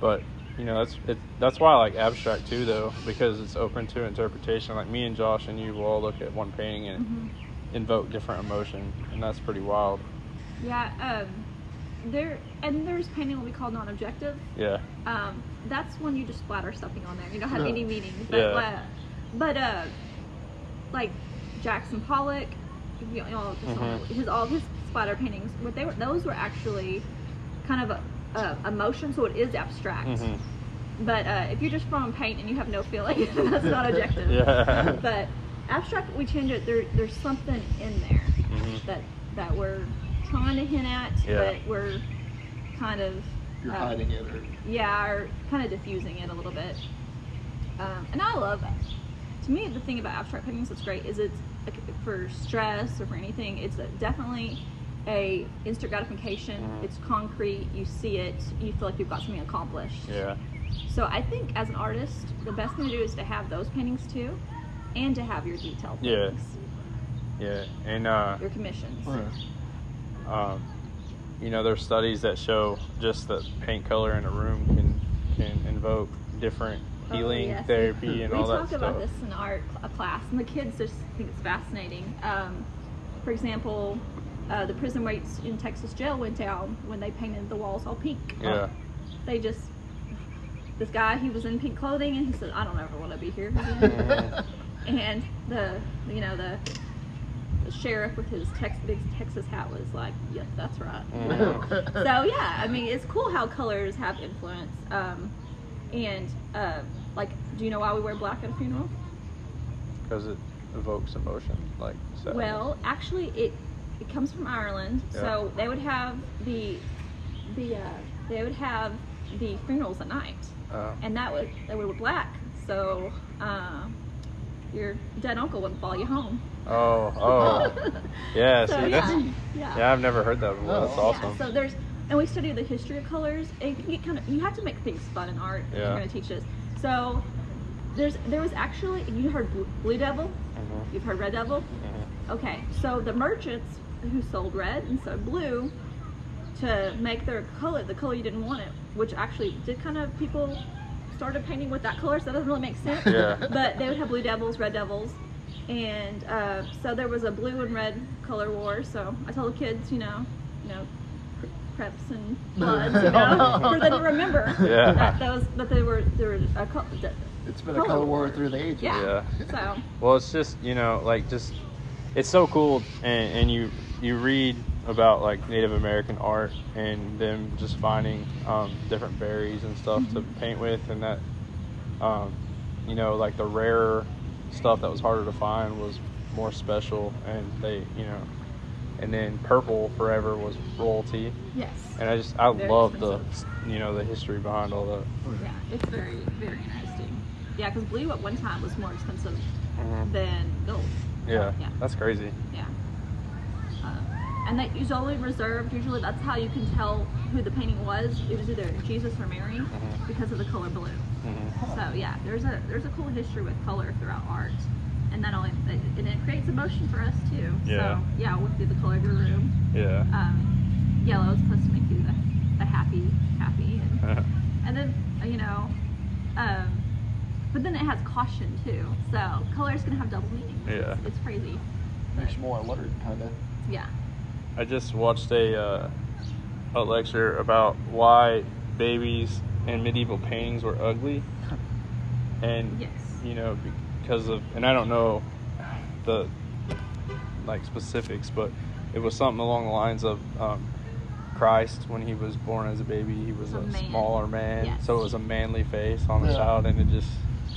but you know that's it, that's why I like abstract too, though, because it's open to interpretation. Like me and Josh and you will all look at one painting and Mhm. invoke different emotion, and that's pretty wild. Yeah. Um, there and there's painting what we call non-objective. Yeah, um, that's when you just splatter something on there. You don't have any meaning. But, Yeah. uh, but uh, like Jackson Pollock, you know, all- Mhm. his all his splatter paintings, what they were, those were actually kind of a, a emotion, so it is abstract. Mhm. But uh, if you're just throwing paint and you have no feeling, *laughs* that's not objective. Yeah. But abstract, we change it. There, there's something in there Mhm. that that we're trying to hint at, Yeah. but we're kind of You're uh, hiding it or yeah, or kind of diffusing it a little bit. Um, and I love that. To me, the thing about abstract paintings that's great is it's like, for stress or for anything. It's a, definitely a instant gratification. Mhm. It's concrete. You see it. You feel like you've got something accomplished. yeah, So I think as an artist, the best thing to do is to have those paintings too, and to have your detailed Yeah. paintings, yeah, and uh, your commissions. Um, you know, there's studies that show just that paint color in a room can can invoke different Oh, healing yes. therapy and we all that stuff. We talk about this in art cl- class, and the kids just think it's fascinating. Um, for example, uh, the prison rates in Texas jail went down when they painted the walls all pink. Yeah, They just this guy he was in pink clothing and he said, "I don't ever want to be here." *laughs* And the you know the, the sheriff with his Tex- big Texas hat was like, "Yep, that's right." you know? Mhm. *laughs* so yeah, I mean, it's cool how colors have influence. Um, and uh, like, do you know why we wear black at a funeral? because it evokes emotion, like sadness. Well, actually, it it comes from Ireland. Yeah. So they would have the the uh, they would have the funerals at night, Uh, and that would they would wear black. So uh, your dead uncle wouldn't follow you home. Oh, oh, *laughs* yeah. So, see, yeah, that's yeah. yeah. I've never heard that before. Oh. That's awesome. Yeah, so there's, and we study the history of colors. And it can get kind of, you have to make things fun in art. if Yeah. You're going to teach this. So there's, there was actually, you heard Blue, Blue Devil, Mhm, you've heard Red Devil. mhm. Okay, so the merchants who sold red and sold blue to make their color, the color you didn't want it, which actually did kind of people started painting with that color, so that doesn't really make sense. *laughs* Yeah. But they would have blue devils, red devils, and uh, so there was a blue and red color war. So I told the kids, you know, you know, Crips and *laughs* bloods, you know, for them to remember Yeah. that those that they were there were a co- that, It's been a color war through the ages. yeah. Yeah. So Well, it's just you know, like just it's so cool, and, and you you read about like Native American art and them just finding um, different berries and stuff to paint with, and that um, you know, like the rarer stuff that was harder to find was more special, and they you know, and then purple forever was royalty, yes, and I just I Very love the you know the history behind all that. yeah, it's very very interesting. Yeah, because blue at one time was more expensive Mhm. than gold. Yeah, Yeah. that's crazy. Yeah. Uh, and that is only reserved. Usually, that's how you can tell who the painting was. It was either Jesus or Mary Mhm. because of the color blue. hmm So yeah, there's a there's a cool history with color throughout art, and not only and it creates emotion for us too. Yeah. So yeah, we'll do the color of your room. Yeah. Um, yellow is supposed to make you the, the happy, happy, and *laughs* and then you know, um, but then it has caution too. So colors can have double meanings. Yeah. It's, it's crazy. Makes you more alert, kind of. Yeah. I just watched a uh, a lecture about why babies and medieval paintings were ugly, *laughs* and Yes. you know because of and I don't know the like specifics, but it was something along the lines of um, Christ when he was born as a baby, he was A a, man. smaller man, Yes. so it was a manly face on the Yeah. child, and it just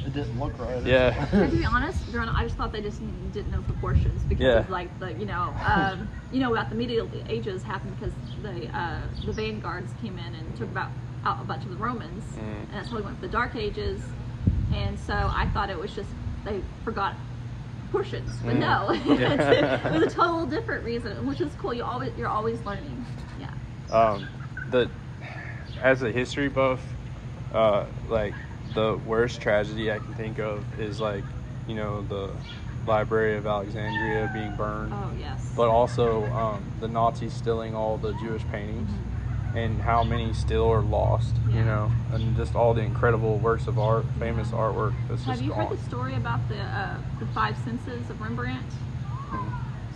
It didn't look right. Yeah. And to be honest, Jordan, I just thought they just didn't know proportions because Yeah. of like the you know um, you know about the medieval ages happened because the uh, the vanguards came in and took about out a bunch of the Romans, Mm. and that's how we went for the Dark Ages. And so I thought it was just they forgot proportions, but Mm. no, *laughs* Yeah. it was a *laughs* total different reason, which is cool. You always you're always learning. Yeah. um, the as a history buff, uh, like the worst tragedy I can think of is like you know the Library of Alexandria being burned, Oh yes. but also um, the Nazis stealing all the Jewish paintings. And how many still are lost, Mm-hmm. Yeah. you know, and just all the incredible works of art, famous artwork that's Have just you gone. heard the story about the uh, the five senses of Rembrandt?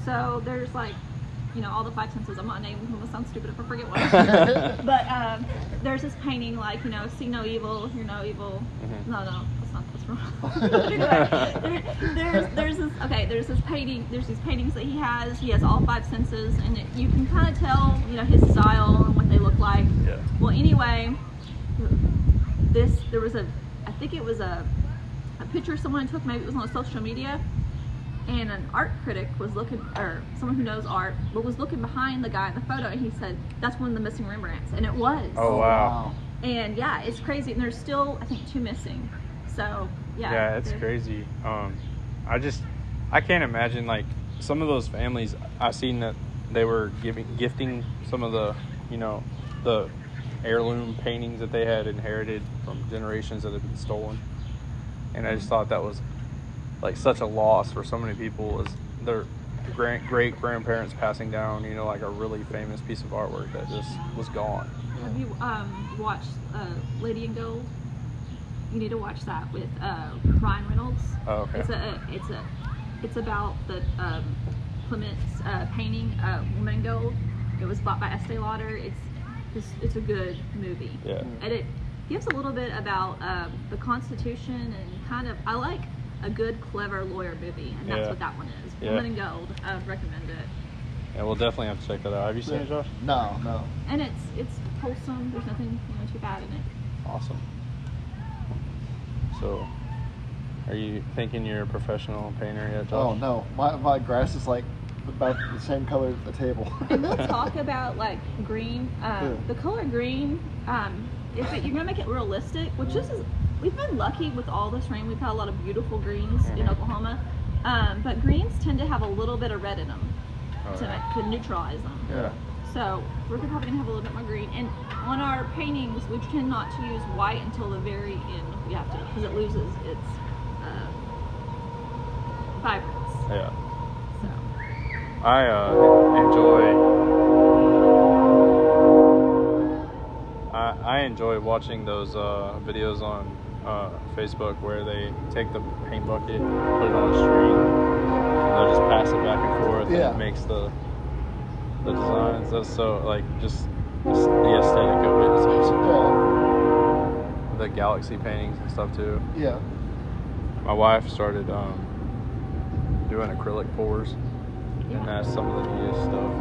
So there's like, you know, all the five senses. I'm not naming them. It sounds stupid if I forget one. *laughs* but um, there's this painting like, you know, see no evil, hear no evil. Mhm. No, no, that's not that's wrong. anyway, *laughs* *laughs* there, there's there's this okay. There's this painting. There's these paintings that he has. He has all five senses, and it, you can kind of tell, you know, his style and what they look like. Yeah. Well, anyway, this there was a, I think it was a, a picture someone took. Maybe it was on social media, and an art critic was looking, or someone who knows art, but was looking behind the guy in the photo, and he said that's one of the missing Rembrandts, and it was. Oh, wow. And yeah, it's crazy, and there's still I think two missing. So yeah. yeah it's crazy um i just i can't imagine like some of those families i seen that they were giving gifting some of the you know the heirloom paintings that they had inherited from generations that had been stolen and i just thought that was like such a loss for so many people as their grand great grandparents passing down you know like a really famous piece of artwork that just was gone Have you um, watched uh, Lady in Gold? You need to watch that with uh, Ryan Reynolds. Oh, okay. It's a it's a it's about the um, Clement's uh, painting uh, Woman in Gold. It was bought by Estee Lauder. It's it's, it's a good movie. yeah And it gives a little bit about um, the Constitution and kind of I like a good clever lawyer movie, and that's Yeah. what that one is. Yeah. Woman in Gold. I would recommend it. yeah we'll definitely have to check that out have you seen it josh No, no. And it's it's wholesome. There's nothing you know too bad in it. Awesome. So, are you thinking you're a professional painter yet, Oh no, my, my grass is like about the same color as the table. *laughs* and we'll *laughs* talk about like green. Um, Yeah. The color green, um, if it, you're gonna make it realistic, which this is, we've been lucky with all this rain. We've had a lot of beautiful greens in Mhm. Oklahoma, um, but greens tend to have a little bit of red in them Oh, to, yeah. to neutralize them. yeah. So we're probably gonna have a little bit more green. And on our paintings, we tend not to use white until the very end. We have to because it loses its uh, vibrance. Yeah. So. I uh, enjoy. I, I enjoy watching those uh, videos on uh, Facebook where they take the paint bucket, put it on a string, and they'll just pass it back and forth, Yeah. and it makes the the designs. That's so like just, just the aesthetic of it is awesome. Yeah. The galaxy paintings and stuff too. Yeah. My wife started um, doing acrylic pours, and that's some of the neatest stuff.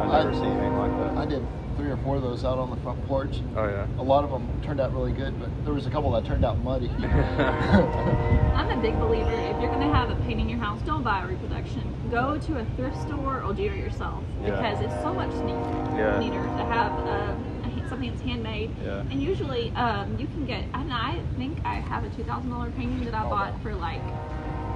I've never I- seen anything like that. I that. did three or four of those out on the front porch. Oh yeah. A lot of them turned out really good, but there was a couple that turned out muddy. *laughs* *laughs* I'm a big believer if you're going to have a paint in your house, don't buy a reproduction. Go to a thrift store or do it yourself Yeah. because it's so much neat, Yeah. neater to have uh, a something that's handmade. Yeah. And usually um, you can get, and I think I have a $2,000 painting that I Oh, bought wow. for like,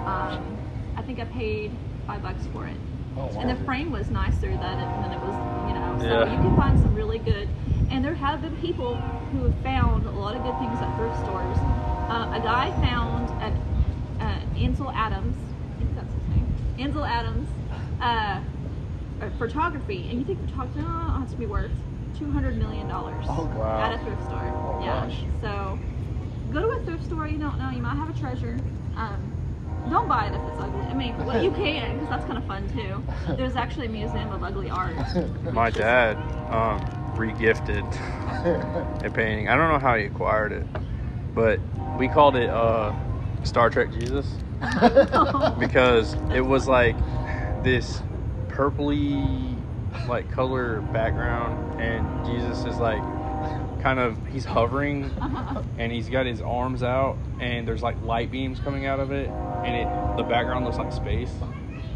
um, I think I paid five bucks for it. Oh, And the frame was nicer than it, than it was, you know. So Yeah. you can find some really good. And there have been people who have found a lot of good things at thrift stores. Uh, a guy found at uh, Ansel Adams I think that's his name, Ansel Adams, uh, uh, photography, and you think photography oh, has to be worth two hundred million dollars Oh, Wow. at a thrift store. Oh, yeah. gosh. So go to a thrift store. You don't know. You might have a treasure. Um, don't buy it if it's ugly. I mean, well, you can because that's kind of fun too. *laughs* There's actually a museum of ugly art. *laughs* My dad um, regifted a painting. I don't know how he acquired it, but we called it uh, Star Trek Jesus *laughs* because it was like this purpley like color background, and Jesus is like kind of he's hovering *laughs* and he's got his arms out and there's like light beams coming out of it and it the background looks like space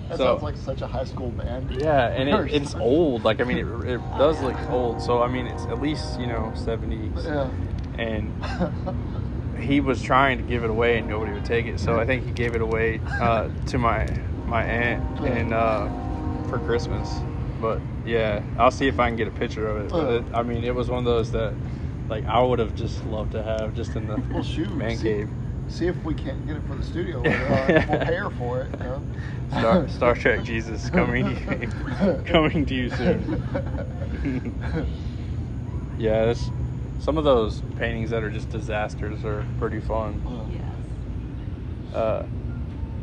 That So- sounds like such a high school band. yeah, and it, it's old. Like I mean, it, it does look old. So I mean, it's at least you know seventies. Yeah. And *laughs* he was trying to give it away, and nobody would take it. So I think he gave it away uh, to my my aunt and uh, for Christmas. But yeah, I'll see if I can get a picture of it. But I mean, it was one of those that like I would have just loved to have just in the Well, shoot. man cave. See if we can't get it for the studio. *laughs* We'll, uh, we'll pay her for it. You know? Star, Star Trek Jesus *laughs* coming coming to you soon. *laughs* Yeah, it's, some of those paintings that are just disasters are pretty fun. yes. Uh,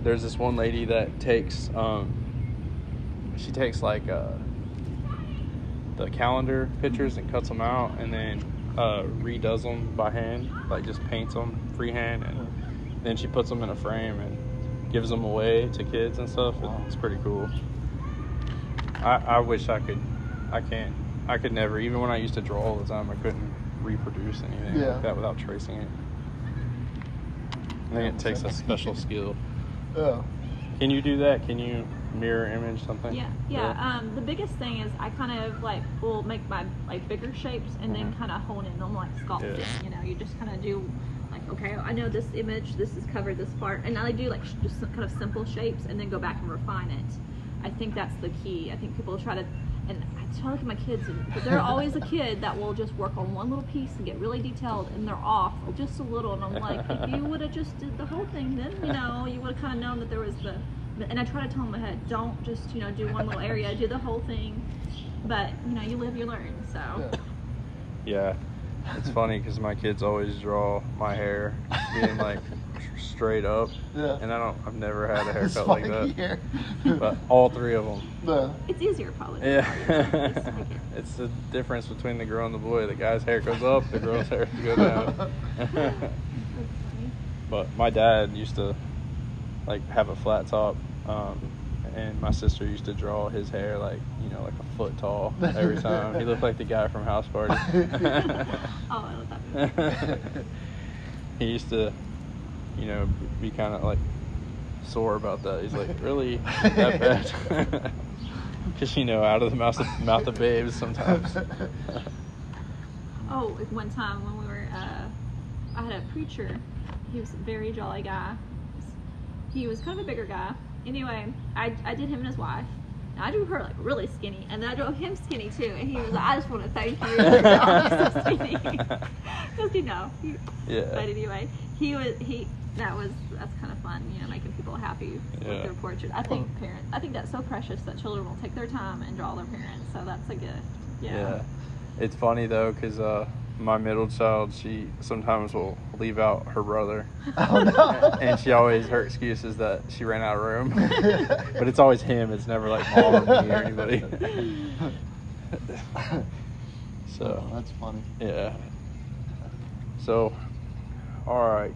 there's this one lady that takes, um, she takes like uh, the calendar pictures and cuts them out, and then uh, redoes them by hand, like just paints them freehand, and then she puts them in a frame and gives them away to kids and stuff. Wow. It's pretty cool. I, I wish I could. I can't. I could never. Even when I used to draw all the time, I couldn't reproduce anything Yeah. like that without tracing it. I think it takes a special skill. Yeah. Can you do that? Can you mirror image something? Yeah, yeah. Um, the biggest thing is I kind of like will make my like bigger shapes and then kind of hone in on like sculpting. Yeah. You know, you just kind of do like okay, I know this image, this is covered this part, and now I do like just kind of simple shapes and then go back and refine it. I think that's the key. I think people try to, and I try to look at my kids, and but they're always a kid that will just work on one little piece and get really detailed, and they're off just a little, and I'm like, if you would have just did the whole thing, then you know you would have kind of known that there was the and I try to tell them ahead, don't just you know do one little area, do the whole thing. But you know, you live, you learn. So Yeah. Yeah. It's funny because my kids always draw my hair being like straight up, Yeah. and I don't. I've never had a *laughs* It's haircut like that. here. But all three of them. The- it's easier probably. Yeah. It's it's the difference between the girl and the boy. The guy's hair goes up, the girl's hair goes down. *laughs* but my dad used to like have a flat top, um, and my sister used to draw his hair like you know like a foot tall every time. he looked like the guy from House Party. *laughs* oh, I love that. *laughs* he used to, you know, be kind of like sore about that. He's like, really that bad? *laughs* Because you know, out of the mouth of, mouth of babes sometimes. Oh, like one time when we were, uh, I had a preacher. He was a very jolly guy. He was kind of a bigger guy. Anyway, I, I did him and his wife. And I drew her like really skinny, and then I drew him skinny too. And he was like, "I just want to thank you for drawing me so skinny." *laughs* Just you know. He, Yeah. But anyway, he was he. That was that's kind of fun, you know, making people happy with their portrait. I think parents. I think that's so precious that children will take their time and draw their parents. So that's a gift. Yeah. It's funny though, because uh, my middle child, she sometimes will leave out her brother. *laughs* Oh no. and she always, her excuse is that she ran out of room. *laughs* but it's always him, it's never like mom or me or anybody. *laughs* so. Oh, that's funny. Yeah. So, all right.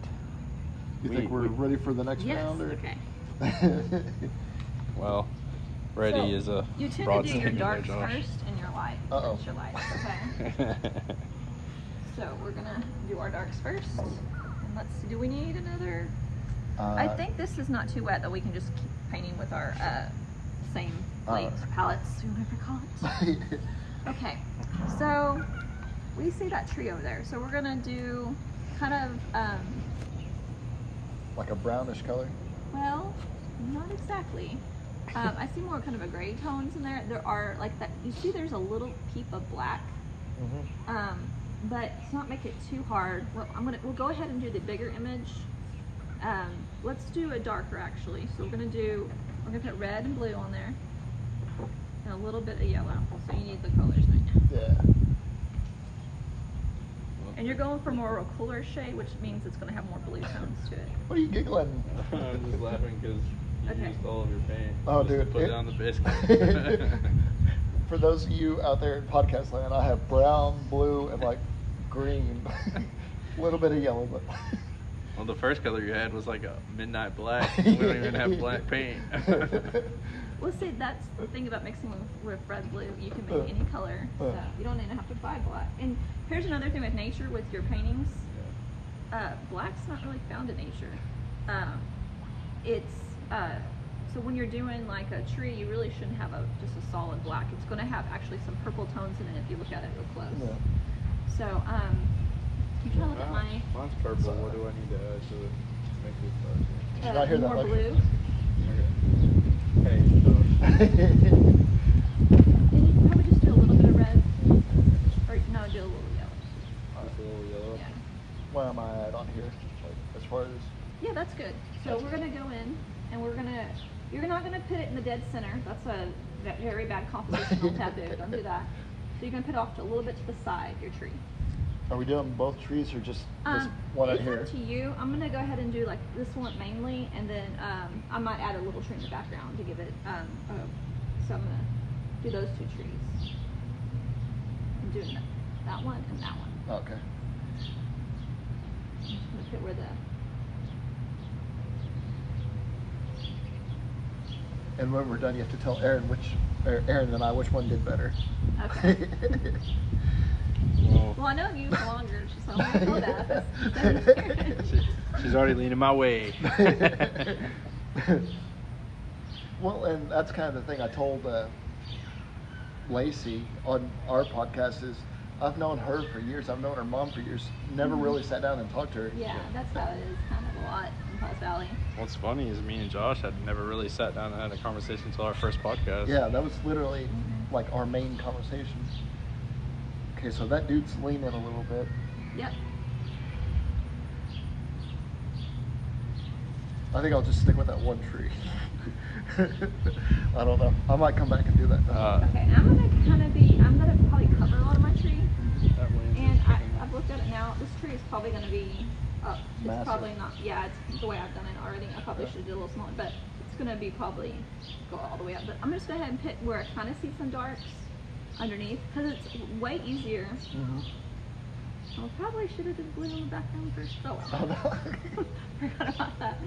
You We- think we're we- ready for the next Yes. round? Or? Okay. Well, ready So, is a You tend to do your statement darks first and your light. Uh-oh. Your lights, okay? So we're gonna do our darks first. And let's see, do we need another? Uh, I think this is not too wet that we can just keep painting with our uh, same light Uh. palettes, whatever you call it. *laughs* Okay, so we see that tree over there. So we're gonna do kind of, um, like a brownish color. well, not exactly. Um, I see more kind of a gray tones in there. There are like that. You see, there's a little peep of black, Mm-hmm. um, but to not make it too hard. Well, I'm gonna we'll go ahead and do the bigger image. Um, let's do a darker actually. So we're gonna do. we're gonna put red and blue on there, and a little bit of yellow. So you need the colors right now. Yeah. And you're going for more of a cooler shade, which means it's gonna have more blue tones to it. What are you giggling? *laughs* I'm just laughing because you Okay. used all of your paint. Oh, just to dude, Put it- down the *laughs* biscuit. *laughs* For those of you out there in podcast land, I have brown, blue, and like green. *laughs* a little bit of yellow, but. *laughs* well, the first color you had was like a midnight black. *laughs* We don't even have black paint. Well, see, that's the thing about mixing with, with red blue. You can Uh, make any color, uh. so you don't even have to buy black. And here's another thing with nature with your paintings. Uh, black's not really found in nature. Um, it's uh, so when you're doing like a tree, you really shouldn't have a just a solid black. It's going to have actually some purple tones in it if you look at it real close. Yeah. So um, I'm trying to look at my Mine's purple. What do I need to add to it to make it darker? Uh, not hear that, more Lex? blue. Okay. Hey, Josh. *laughs* And you probably just do a little bit of red, or no, do a little yellow. Just a little yellow. Yeah. Where am I at on here? Like, as far as. Yeah, that's good. So we're gonna go in and we're gonna, you're not gonna put it in the dead center. That's a very bad compositional *laughs* taboo. Don't do that. So you're gonna put it off to a little bit to the side, your tree. Are we doing both trees or just this Um, one out here? up to you. I'm gonna go ahead and do like this one mainly, and then um, I might add a little tree in the background to give it. Um, so I'm gonna do those two trees. I'm doing that, that one and that one. Okay. I'm just gonna put where the And when we're done, you have to tell Aaron which, or Aaron and I, which one did better. Okay. *laughs* Well, Well, I know you longer, so *laughs* I'm know that. She, she's already leaning my way. *laughs* well, and that's kind of the thing I told uh, Lacey on our podcast is I've known her for years. I've known her mom for years. Never really sat down and talked to her. yeah, that's how it is kind of a lot in Pauls Valley. What's funny is me and Josh had never really sat down and had a conversation until our first podcast. Yeah, that was literally like our main conversation. Okay, so that dude's leaning a little bit. Yep. I think I'll just stick with that one tree. *laughs* I don't know. I might come back and do that. Uh, Okay, I'm gonna kind of be, I'm gonna probably cover a lot of my tree. That And I, I've looked at it now, this tree is probably gonna be up. It's Massive. probably not, yeah, it's the way I've done it already. I probably should do a little smaller, but it's gonna be probably go all the way up. But I'm just gonna go ahead and put where I kind of see some darks underneath, because it's way easier. Mhm. I probably should have did blue in the background first. Oh Oh, well. *laughs* Forgot about that.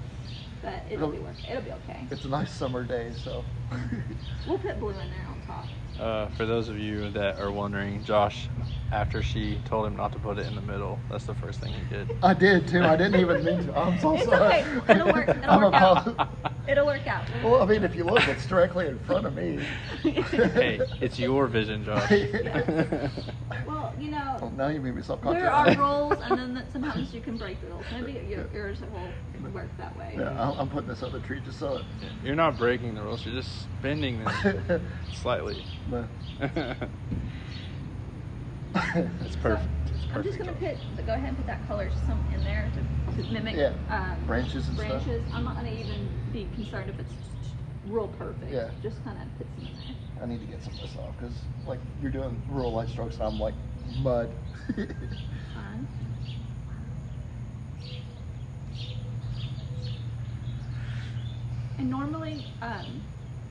But it'll be work. It'll be okay. It's a nice summer day, so. *laughs* We'll put blue in there on top. Uh, for those of you that are wondering, Josh, after she told him not to put it in the middle, that's the first thing he did. I did too. I didn't even mean to. I'm so It's sorry. okay. It'll work. *laughs* It'll I'm work out. It'll work out. Well, I mean, if you look, it's directly in front of me. *laughs* hey, it's your vision, Josh. *laughs* Well, you Well, know, now you made me self-conscious. there are rules, and then sometimes you can break the rules. Maybe your, yours will work that way. Yeah, I'm- I'm putting this other tree just so it. You're not breaking the rules, you're just bending them *laughs* slightly. But *laughs* It's perfect. It's perfect. I'm just gonna put, go ahead and put that color some in there to, to mimic Yeah, um, branches and stuff. branches. I'm not gonna even be concerned if it's real perfect. Yeah. Just kind of put some in there. I need to get some of this off because, like, you're doing rural light strokes and I'm like mud. *laughs* Fine. And normally, um,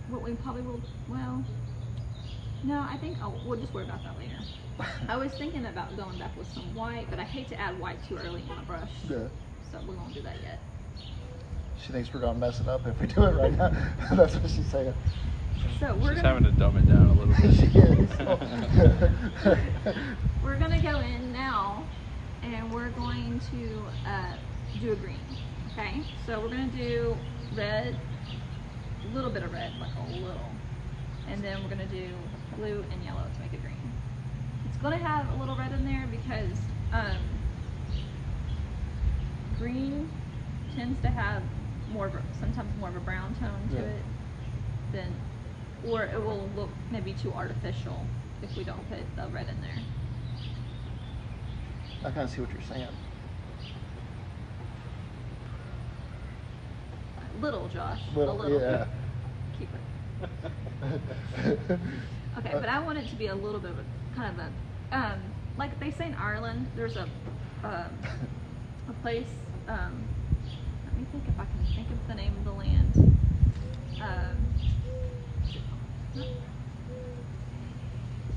what we probably will, well, no, I think I'll, we'll just worry about that later. *laughs* I was thinking about going back with some white, but I hate to add white too early on a brush. yeah. So we won't do that yet. She thinks we're gonna mess it up if we do it right now. *laughs* That's what she's saying. So we're She's gonna, having to dumb it down a little bit. *laughs* she bit. is. we're gonna go in now, and we're going to uh, do a green. Okay, so we're gonna do red, a little bit of red, like a little, and then we're gonna do blue and yellow to make it green. It's gonna have a little red in there because um, green tends to have more of a, sometimes more of a brown tone to Yeah. it than, or it will look maybe too artificial if we don't put the red in there. I kind of see what you're saying. Little, Josh. Little, a little. yeah. *laughs* keep it. *laughs* Okay, but I want it to be a little bit of a kind of a um, like they say in Ireland. There's a um, a place. Um, let me think if I can think of the name of the land. Um,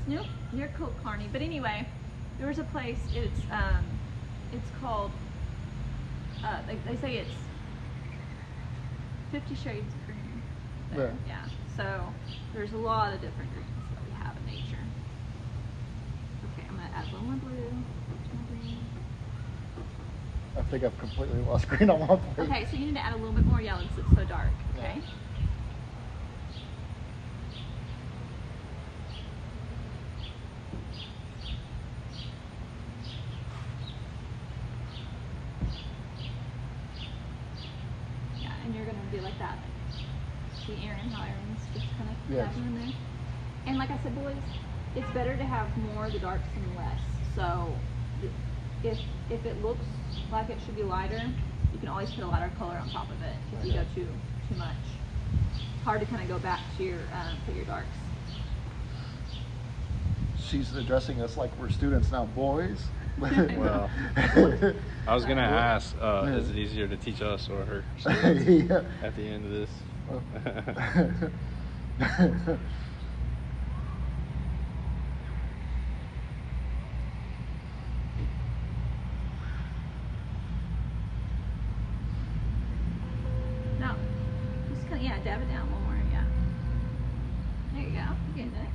near near Killarney, but anyway, there was a place. It's um, it's called. Uh, they, they say it's Fifty Shades of Green. Yeah. Yeah. So there's a lot of different greens that we have in nature. Okay, I'm gonna add a little more blue. more green. I think I've completely lost *laughs* green on one plate. Okay, so you need to add a little bit more yellow because it's so dark. Okay. Yeah, and you're gonna do like that. See Aaron, how Aaron's just kind of Yes. dabbing in there. And like I said, boys, it's better to have more of the darks than less. So if if it looks like it should be lighter, you can always put a lighter color on top of it if you go too too much. It's hard to kind of go back to your um, put your darks. She's addressing us like we're students now, boys. *laughs* Well, *laughs* I was gonna ask, uh, is it easier to teach us or her *laughs* yeah. at the end of this? *laughs* No, just kind of yeah, dab it down one more. Yeah. There you go. You're getting it.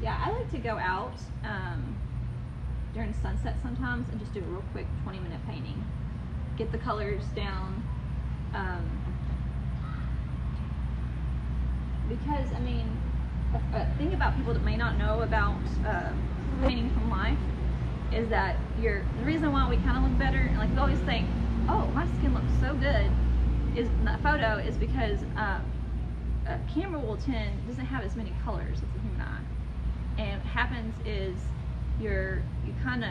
Yeah, I like to go out um, during sunset sometimes and just do a real quick 20 minute painting. Get the colors down. Um, because, I mean, a, a thing about people that may not know about uh, painting from life is that you're, the reason why we kind of look better, and like we always think, oh, my skin looks so good, is in that photo is because uh, a camera will tend, doesn't have as many colors as the human eye and what happens is you're you kind of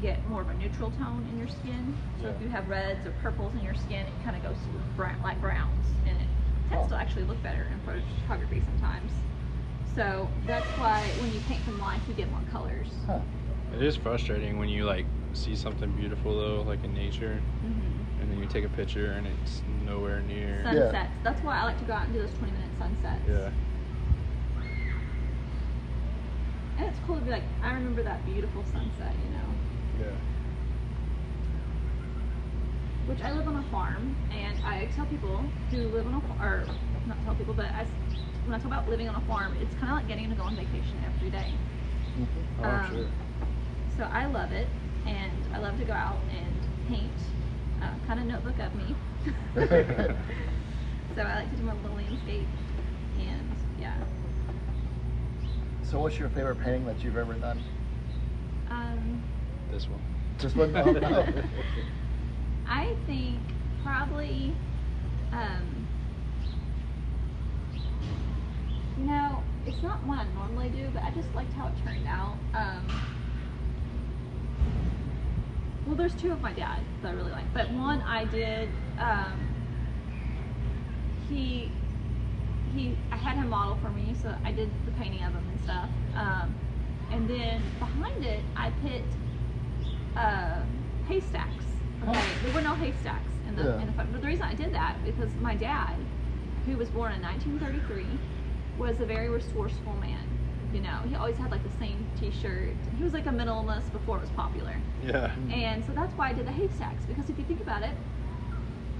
get more of a neutral tone in your skin. So if you have reds or purples in your skin, it kind of goes to brown, like browns, and it tends to actually look better in photography sometimes. So that's why when you paint from life, you get more colors. Huh. It is frustrating when you like see something beautiful though, like in nature, hmm and then you take a picture and it's nowhere near. Sunsets. That's why I like to go out and do those 20 minute sunsets. Yeah. And it's cool to be like, I remember that beautiful sunset, you know. Yeah. Which I live on a farm, and I tell people who live on a farm, or not tell people, but I, s- when I talk about living on a farm, it's kind of like getting to go on vacation every day. Mhm. Oh, Um, sure. So I love it, and I love to go out and paint, uh, kind of notebook of me. *laughs* so I like to do my little landscape, and yeah. So, what's your favorite painting that you've ever done? Um, This one. This one. Oh, no. *laughs* I think probably, um, you know, it's not one I normally do, but I just liked how it turned out. Um, well, there's two of my dad that I really like, but one I did. Um, he he I had him model for me, so I did the painting of him and stuff. Um, and then behind it, I put uh, haystacks. Okay, there were no haystacks in the Yeah. in the. But the reason I did that because my dad, who was born in 1933, was a very resourceful man. You know, he always had like the same T-shirt. He was like a minimalist before it was popular. Yeah. And so that's why I did the haystacks because if you think about it,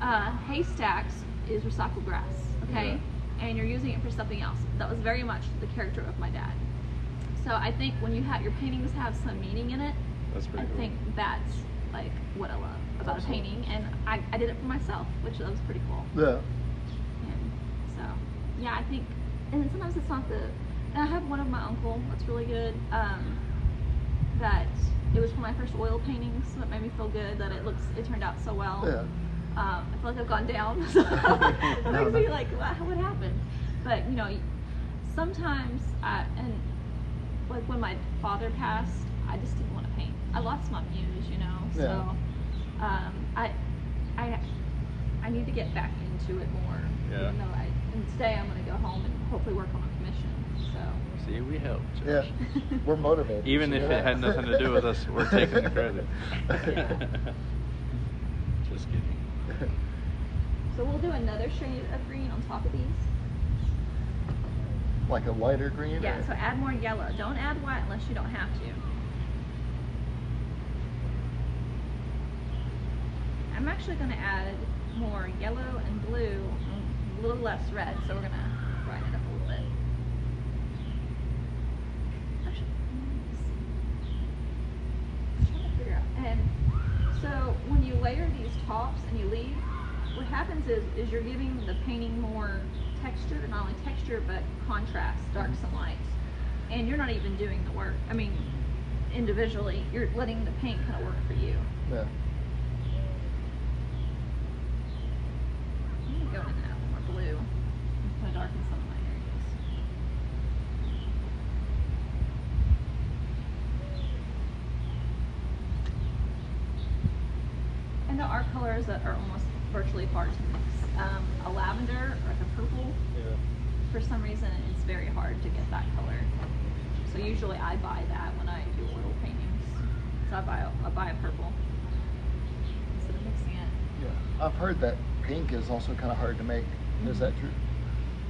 uh, haystacks is recycled grass, okay? And you're using it for something else. That was very much the character of my dad. So I think when you have your paintings have some meaning in it, That's I pretty cool. think that's like what I love about a painting, and I, I did it for myself, which that was pretty cool. Yeah. And so, yeah, I think, and then sometimes it's not the. And I have one of my uncle that's really good. Um, that it was for my first oil painting, so it made me feel good that it looks it turned out so well. Yeah. Um, I feel like I've gone down. So *laughs* it No, *laughs* makes no. me like, what happened? But you know, sometimes I and like when my father passed, I just didn't want to paint. I lost my muse, you know. So Yeah. Um, I I I need to get back into into it more. Yeah. Even though I, and today I'm going to go home and hopefully work on a commission. So. See, we help. Yeah, *laughs* we're motivated. Even if it had nothing to do with us, we're *laughs* taking the credit. *laughs* Just kidding. So we'll do another shade of green on top of these. like a lighter green. Yeah, or- so add more yellow. Don't add white unless you don't have to. I'm actually going to add more yellow and blue, and a little less red, so we're going to brighten it up a little bit. And so when you layer these tops and you leave, what happens is is you're giving the painting more texture, not only texture but contrast, darks and lights. And you're not even doing the work. I mean, individually, you're letting the paint kind of work for you. Yeah. I'm gonna go in and more blue and kind of darken some of my areas. And there are colors that are almost virtually hard to mix. Um, a lavender or like a purple, Yeah. for some reason, it's very hard to get that color. So usually I buy that when I do oil paintings. So I buy a, I buy a purple instead of mixing it. Yeah. I've heard that pink is also kind of hard to make. Is that true?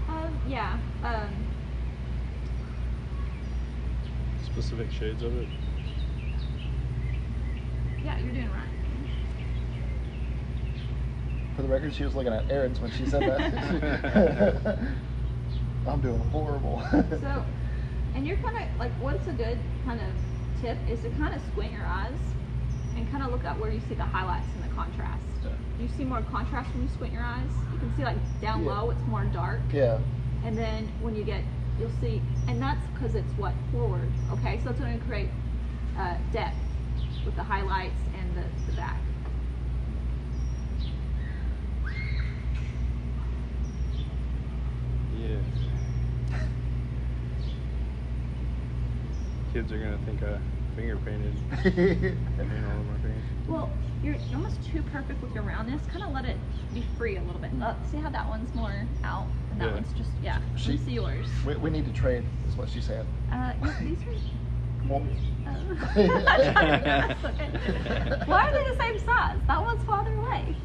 Um, yeah. Um, Specific shades of it. yeah, you're doing right. For the record, she was looking at Aaron's when she said that. *laughs* I'm doing horrible. So, and you're kind of like, what's a good kind of tip is to kind of squint your eyes and kind of look at where you see the highlights and the contrast. You see more contrast when you squint your eyes. You can see like down Yeah. low, it's more dark. yeah. And then when you get, you'll see, and that's because it's what forward. Okay, so it's going to create uh, depth with the highlights and the, the back. Yeah. Kids are gonna think I finger painted paint *laughs* all over my paint. Well, you're almost too perfect with your roundness. Kind of let it be free a little bit. Uh, see how that one's more out, and that Yeah. one's just yeah. She- see yours. we, we need to trade, is what she said. Uh, these are. *laughs* Oh. Okay. *laughs* Why are they the same size? That one's farther away.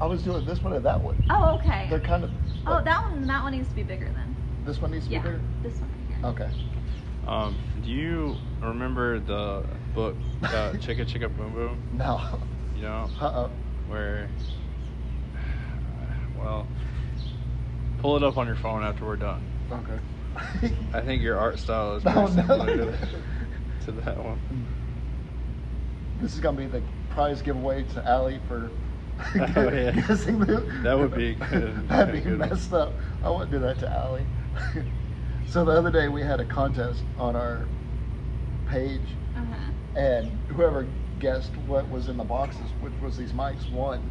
I was doing this one and that one. Oh, okay. They're kind of. Oh, that one. That one needs to be bigger then. This one needs to Yeah, be bigger. this one right here. Okay. Um, do you remember the book uh, *laughs* Chicka Chicka Boom Boom? No. You know, Uh-uh. where, well, pull it up on your phone after we're done. Okay. I think your art style is *laughs* Oh, very no. similar to, to that one. This is gonna be the prize giveaway to Allie for *laughs* Oh, yeah. guessing the. That would be good. That'd be Good one. messed up. I wouldn't do that to Allie. So the other day we had a contest on our page, Uh huh. and whoever guessed what was in the boxes, which was these mics, won.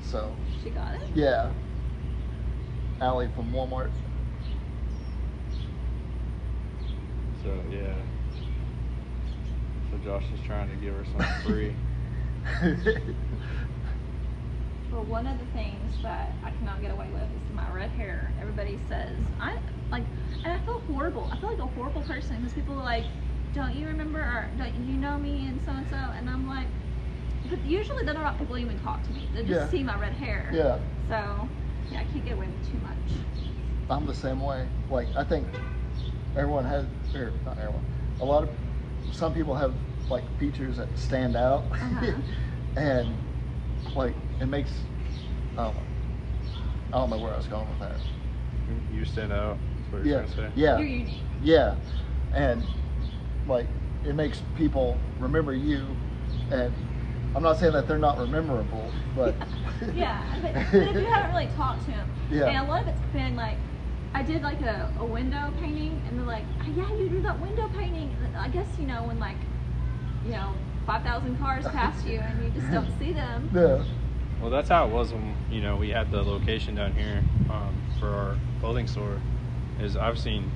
So She got it. yeah, Allie from Walmart. So yeah. So Josh is trying to give her something *laughs* free. *laughs* Well, one of the things that I cannot get away with is my red hair. Everybody says I like, and I feel horrible. I feel like a horrible person because people are like, "Don't you remember? Or don't you know me?" and so and so, and I'm like, but usually they're not people even talk to me. They just Yeah. see my red hair. yeah. So yeah, I can't get away with too much. I'm the same way. Like I think everyone has, or not everyone, a lot of, some people have like features that stand out, Uh-huh. *laughs* and like it makes, I don't know, I don't know where I was going with that. You stand out. That's what you're Yeah, trying to say. yeah, You're unique. yeah, and like it makes people remember you, and I'm not saying that they're not rememberable, but *laughs* yeah, but, but if you *laughs* haven't really talked to him, Yeah. and a lot of it's been like, I did like a, a window painting, and they're like, "Oh, yeah, you do that window painting. And I guess you know when like, you know, five thousand cars pass you and you just don't see them. *laughs* yeah, Well, that's how it was when you know we had the location down here um, for our clothing store. Is I've seen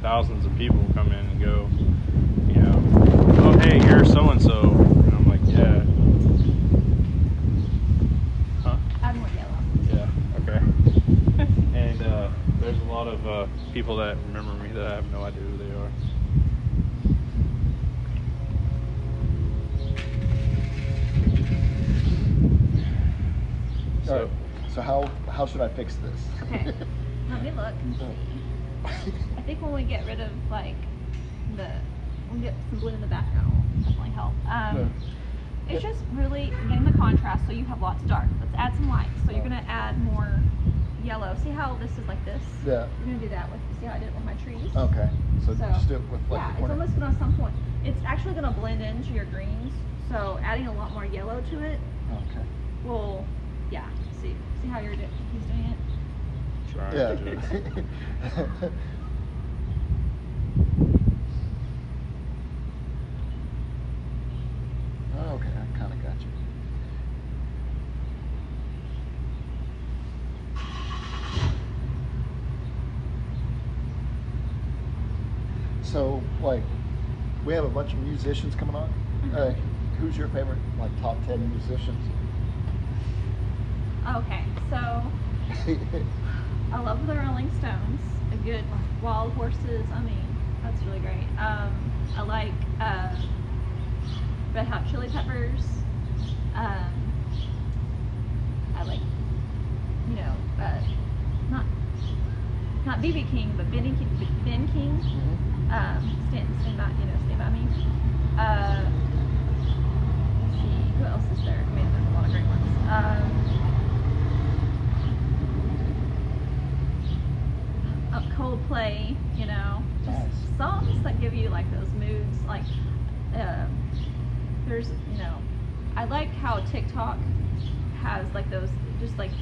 thousands of people come in and go, you know, oh hey, you're so and so, and I'm like, yeah, huh, Add more yellow. yeah. Okay. and uh, there's a lot of uh, people that remember me that I have no idea who they are. So, right. So how how should I fix this? Okay. Let me look. *laughs* I think when we get rid of like the, when we get some blue in the background will definitely help. Um, it's just really getting the contrast so you have lots of dark. Let's add some light. So you're gonna add more yellow. See how this is like this? Yeah. You're gonna do that with, see how I did it with my trees? Okay. So, So, just do it with like yeah, it's almost gonna some point. It's actually gonna blend into your greens. So adding a lot more yellow to it Okay. will, yeah. See, see how you're doing, he's doing it. Trying Yeah. to do *laughs* it. oh, okay, I kind of got you. So, like, we have a bunch of musicians coming on. Uh, who's your favorite, like, top ten musicians? Okay, so *laughs* I love the Rolling Stones. A good Wild Horses. I mean, that's really great. Um, I like uh, Red Hot Chili Peppers. Um, I like, you know, uh, not not BB King, but Benny King, Ben King. Mhm. Um, stand, stand by, you know, stand by me. Uh, let's see, who else is there? I mean, there's a lot of great ones. Um, uh, Coldplay, you know, just Nice. songs that give you like those moods. Like, um, there's, you know, I like how TikTok has like those, just like,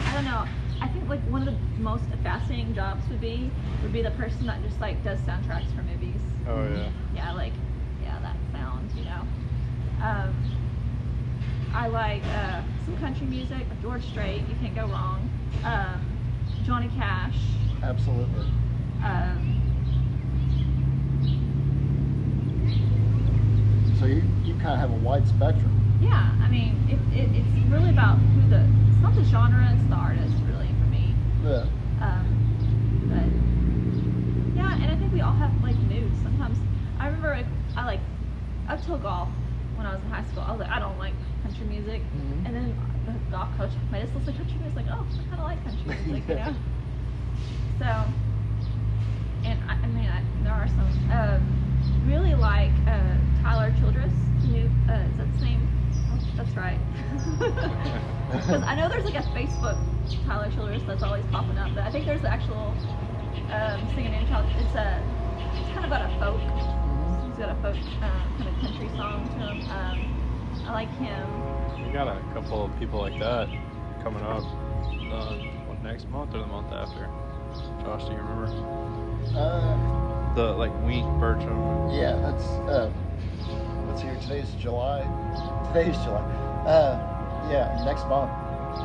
I don't know. I think like one of the most fascinating jobs would be would be the person that just like does soundtracks for movies. Oh yeah. Yeah, like, yeah, that sound, you know. Um, I like uh, some country music, George Strait, you can't go wrong. Um, Johnny Cash. Absolutely. Um, So you, you kind of have a wide spectrum. yeah, I mean, it, it, it's really about who the, it's not the genre, it's the artist, really, for me. Yeah. Um, but yeah, and I think we all have like moods. Sometimes I remember I, I like up till golf when I was in high school. I was like, I don't like country music, Mhm. and then the golf coach made us listen to country music. Like, oh, I kind of like country music, you *laughs* know. So, and I, I mean, I, there are some um, really like uh, Tyler Childers. New, uh, is that the same? Oh, that's right. *laughs* Because I know there's like a Facebook Tyler Childress that's always popping up, but I think there's the actual um, singing in Tyler. It's a, it's kind of got a folk. He's got a folk uh, kind of country song to him. Um, I like him. We got a couple of people like that coming up. Uh, what next month or the month after? Josh, do you remember? Uh, The like Wink Bertram. yeah, that's, uh, let's see here, today's July. Today's July. Uh, yeah, next month,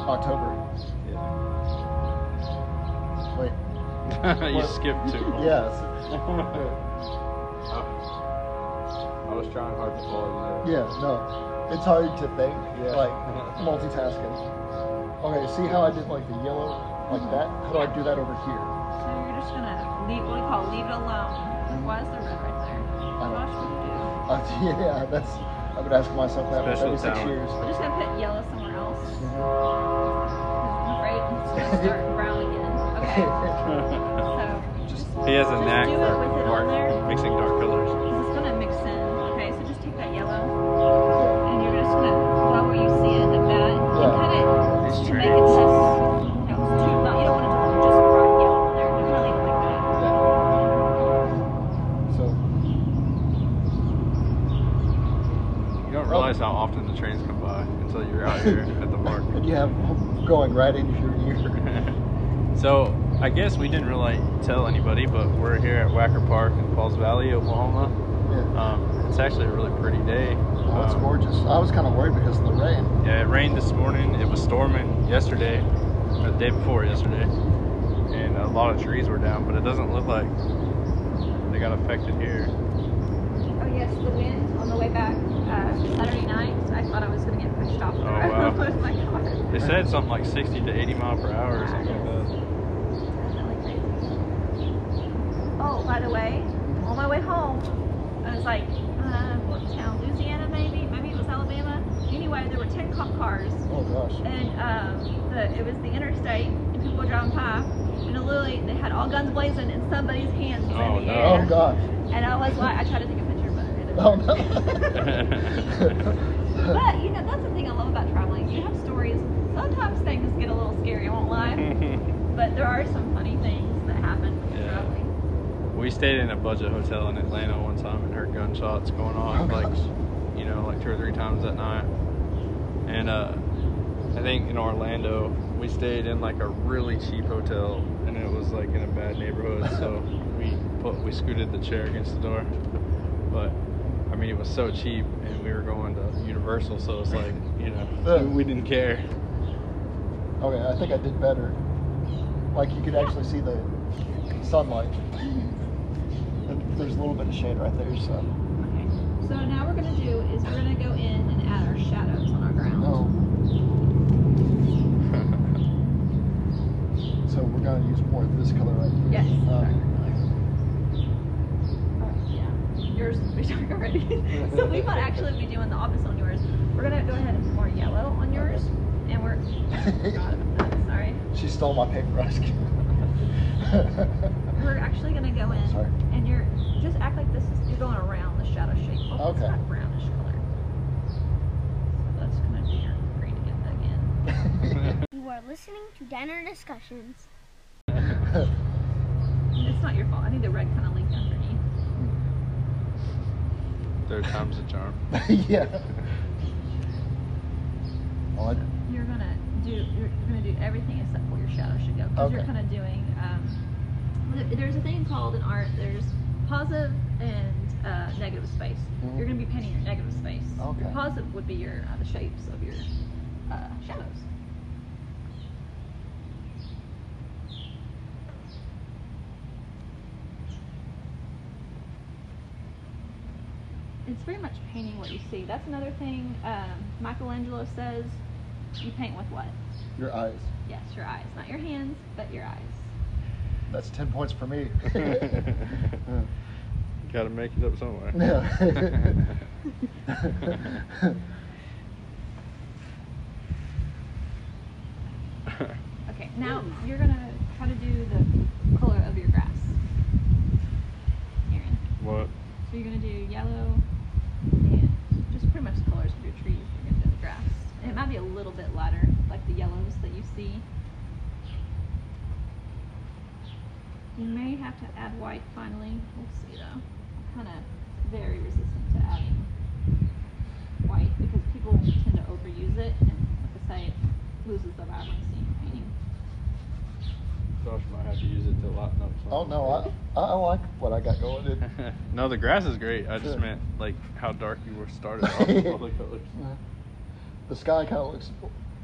October. Yeah. Wait, *laughs* you What? skipped two. *laughs* months. yes. *laughs* I was trying hard to follow you Yeah, no. It's hard to think, Yeah. like, multitasking. Okay, see how I did, like, the yellow, like that? How do I do that over here? So you're just gonna leave what do you call it? leave it alone. Like, why is there red right there? don't- Josh, what do you do? Uh, *laughs* yeah, that's, I've been asking myself that for Special 36 talent. years. We're just gonna put yellow somewhere else. Mhm. 'cause I'm afraid it's gonna start *laughs* brown again. Okay. *laughs* So Just- He has a Just knack do it for with it on there. mixing dark colors. Going right into your ear. *laughs* so I guess we didn't really tell anybody, but we're here at Wacker Park in Pauls Valley, Oklahoma. Yeah. Um, it's actually a really pretty day. Oh, it's Um, gorgeous. I was kind of worried because of the rain. Yeah, it rained this morning. It was storming yesterday, or the day before yesterday, and a lot of trees were down. But it doesn't look like they got affected here. Oh yes, the wind on the way back uh, Saturday night. I thought I was gonna get pushed off the Oh, road wow. *laughs* with my car. They said something like 60 to 80 mile per hour or something like that. Oh, by the way, on my way home, I was like, uh, what town? Louisiana, maybe? Maybe it was Alabama. Anyway, there were 10 cop cars, Oh gosh. and um, the, it was the interstate, and people were driving by, and literally, they had all guns blazing, and somebody's hands was Oh, in the no. air. Oh gosh. And I was like, I tried to take a picture, but it didn't Oh work. no. *laughs* *laughs* But you know, that's the thing I love about traveling. You have stories. Sometimes things get a little scary. I won't lie, *laughs* but there are some funny things that happen when you're Yeah. traveling. we stayed in a budget hotel in Atlanta one time and heard gunshots going on, Oh, like gosh. you know, like two or three times that night. And uh, I think in Orlando we stayed in like a really cheap hotel, and it was like in a bad neighborhood. So *laughs* we put we scooted the chair against the door, but I mean it was so cheap, and we were going to Universal, so it's like you know we didn't care. Okay, I think I did better. Like you could actually see the sunlight. There's a little bit of shade right there, so. Okay. So now we're gonna do is we're gonna go in and add our shadows on our ground. Oh. *laughs* So we're gonna use more of this color right here. Yes. Um, yeah. Yours pretty dark already. *laughs* so we might actually be doing the opposite on yours. We're gonna go ahead and put more yellow on yours, and we're. I'm *laughs* sorry. she stole my paintbrush. We're actually gonna go in, Sorry. and you're just act like this is you're going around the shadow shape. Oh, it's Okay. brownish color. So that's gonna be your green again. again. *laughs* You are listening to Diner Discussions. *laughs* It's not your fault. I need the red kind of leaked underneath. Third time's a charm. yeah. I, You're gonna do you're, you're gonna do everything except where your shadow should go because you're kind of doing. Um, there's a thing called in art. There's positive and uh, negative space. Mhm. You're gonna be painting your negative space. Your Okay. positive would be your uh, the shapes of your uh, shadows. It's very much painting what you see. That's another thing um, Michelangelo says. You paint with what? your eyes. Yes, your eyes, not your hands, but your eyes. That's 10 points for me. *laughs* Got to make it up somewhere. *laughs* Yeah. *laughs* Okay, now you're gonna try to do the color of your grass. Aaron. what? So you're gonna do yellow and just pretty much the colors of your trees. You're gonna do the grass. And it might be a little bit lighter, like the yellows that you see. You may have to add white finally. We'll see though. I'm kind of very resistant to adding white because people tend to overuse it and like I say, it loses the vibrancy in painting. Josh might have to use it to lighten up. oh, no, I, I like what I got going. It, *laughs* no, the grass is great. I just Good. meant like how dark you were started *laughs* off with all the colors. the sky kind of looks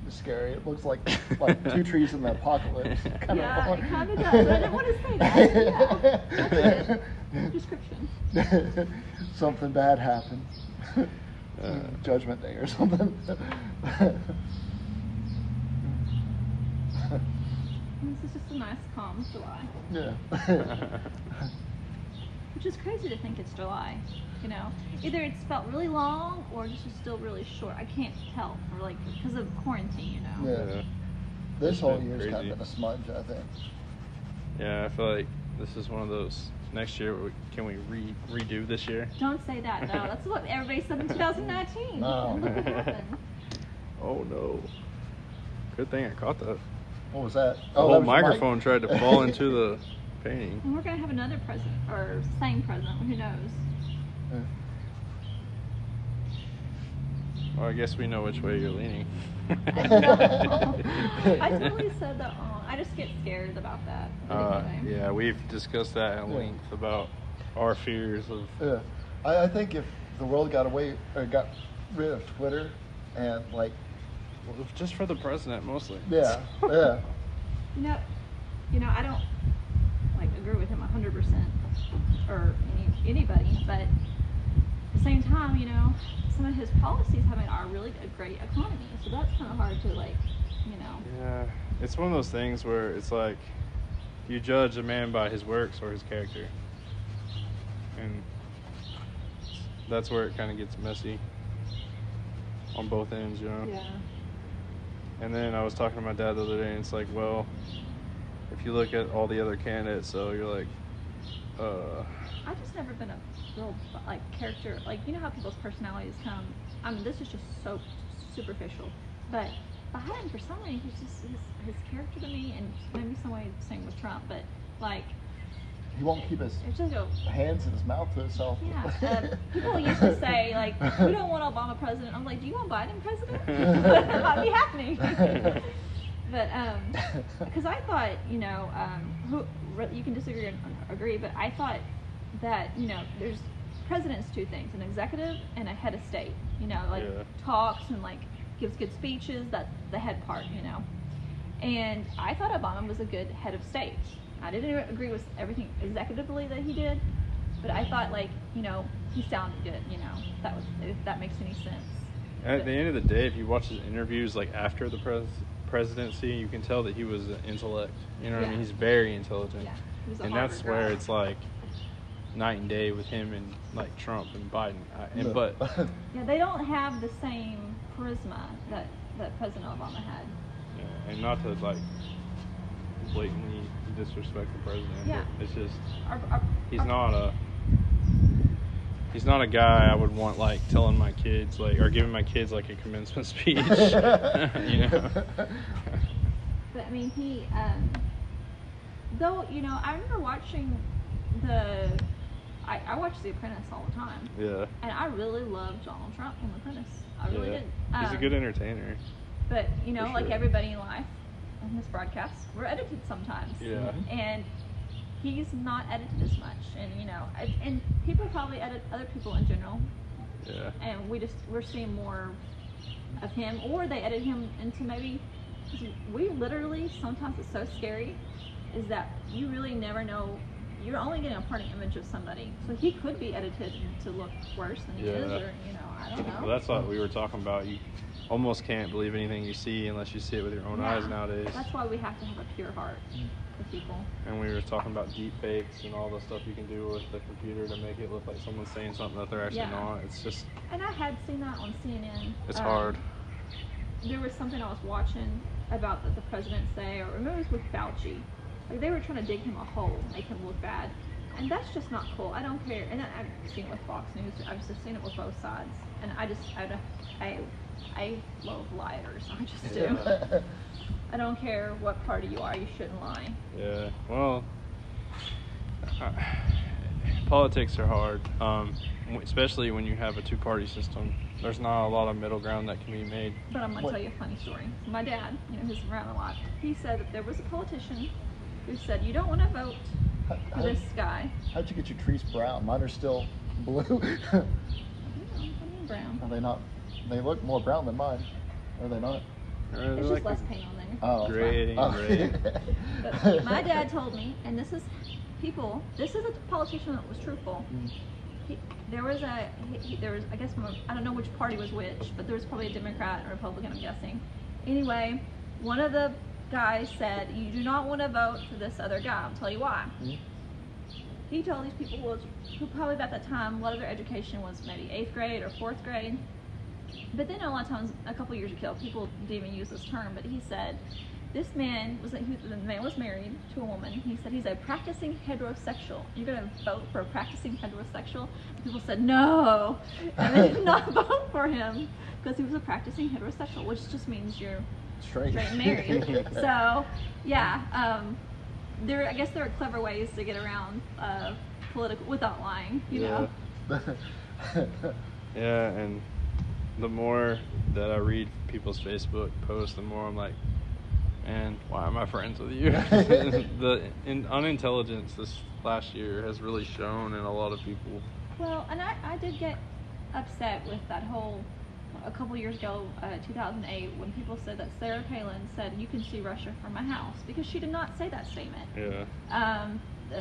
scary. It looks like *laughs* like two trees in the apocalypse. Kind Yeah, of it kind of does. I didn't want to say that. Yeah, that's *laughs* description. something bad happened. Uh. Judgment Day or something. This is just a nice, calm July, yeah. *laughs* which is crazy to think it's July. You know, either it's felt really long or it's just still really short. I can't tell, or like because of quarantine. You know. Yeah. Yeah. This It's whole been year's kind of been a smudge, I think. Yeah, I feel like this is one of those. Next year, can we re- redo this year? Don't say that. No, that's what everybody said in *laughs* 2019. No. Look what happened. *laughs* Oh no! Good thing I caught that. What was that? The Oh, whole that was your mic? microphone tried to fall into the *laughs* painting. And we're gonna have another present, or same present. Who knows? Yeah. Well, I guess we know which way you're leaning. *laughs* I totally *laughs* said that wrong. I just get scared about that. Uh, yeah, we've discussed that at Yeah. length about our fears of. Yeah, I, I think if the world got away or got rid of Twitter and like, Well, just for the president mostly. yeah, yeah, You know, you know, I don't like agree with him hundred percent, or any, anybody, but at the same time, you know, some of his policies have made our really a great economy. So that's kind of hard to like, you know. Yeah, it's one of those things where it's like, you judge a man by his works or his character? and that's where it kind of gets messy on both ends, you know. Yeah. And then I was talking to my dad the other day, and it's like, well, if you look at all the other candidates, so you're like, uh, I've just never been a real like character. Like you know how people's personalities come. I mean, this is just so superficial. But Biden, for some reason, he's just his, his character to me, and maybe some way same with Trump. But like, He won't keep his just a hands in his mouth to himself. yeah. Uh, *laughs* people used to say like, we don't want Obama president. I'm like, do you want Biden president? *laughs* that might be happening. *laughs* but um, because I thought, you know, um, who, you can disagree and agree, but I thought that you know, there's president's two things: an executive and a head of state. You know, like Yeah. talks and like gives good speeches. That's the head part, you know. And I thought Obama was a good head of state. I didn't agree with everything executively that he did, but I thought like you know he sounded good. You know, that was if that makes any sense. At the end of the day, if you watch his interviews like after the pres- presidency, you can tell that he was an intellect. You know what I mean? He's very intelligent. Yeah, he was a and that's Harvard where it's like night and day with him and like Trump and Biden. I, and No. but *laughs* Yeah, they don't have the same charisma that that President Obama had. yeah, and not to like blatantly disrespect the president. Yeah. But it's just Our, our, he's our- not a he's not a guy I would want like telling my kids like or giving my kids like a commencement *laughs* speech. *laughs* you know. But I mean, he, um, though, you know, I remember watching the, I, I watch The Apprentice all the time, Yeah. and I really loved Donald Trump on The Apprentice. I really yeah. did. He's a Um, good entertainer. But you know, for like everybody in life, on his broadcasts, we're edited sometimes. Yeah. And he's not edited as much, and you know, and, and people probably edit other people in general, Yeah. and we just we're seeing more of him, or they edit him into maybe. 'cause We literally sometimes it's so scary, is that you really never know. You're only getting a parting image of somebody, so he could be edited to look worse than he is, or you know, I don't know. Well, that's what we were talking about. You almost can't believe anything you see unless you see it with your own Yeah. eyes nowadays. That's why we have to have a pure heart with people. And we were talking about deep fakes and all the stuff you can do with the computer to make it look like someone's saying something that they're actually Yeah. not. It's just, And I had seen that on CNN. it's Um, hard. There was something I was watching about that the president say, or remember it was with Fauci. Like they were trying to dig him a hole, make him look bad. And that's just not cool. I don't care. And I- I've seen it with Fox News. I've just seen it with both sides. And I just, I, I, I love liars. *laughs* I just do. I don't care what party you are. You shouldn't lie. Yeah. Well, uh, politics are hard, um, especially when you have a two-party system. There's not a lot of middle ground that can be made. But I'm gonna What- tell you a funny story. My dad, you know, who's around a lot, he said that there was a politician who said you don't want to vote for this guy. How'd you get your trees brown? Mine are still *laughs* blue. I I *laughs* mean brown. are they not? They look more brown than mine. Are they not? Uh, they're It's just like less paint on there. Oh, that's Gray fine. and gray. My dad told me, and this is people. This is a politician that was truthful. Mm. He, there was a he, he- there was I guess I don't know which party was which, but there was probably a Democrat or Republican. I'm guessing. Anyway, one of the guys said you do not want to vote for this other guy. I'll tell you why. Mhm. He told these people was who probably about that time a lot of their education was maybe eighth grade or fourth grade. But then a lot of times, a couple years ago, people didn't even use this term. But he said, this man was he, the man was married to a woman. He said he's a practicing heterosexual. You're gonna vote for a practicing heterosexual? And people said no, and they did not *laughs* vote for him because he was a practicing heterosexual, which just means you're Straight. straight and *laughs* married. *laughs* so, yeah, um, there. I guess there are clever ways to get around uh, political without lying. You know. *laughs* Yeah, and the more that I read people's Facebook posts, the more I'm like, man, why am I friends with you? the in, unintelligence this last year has really shown in a lot of people. Well, and I, I did get upset with that whole a couple years ago, uh, 2008, when people said that Sarah Palin said you can see Russia from my house because she did not say that statement. Yeah, Um,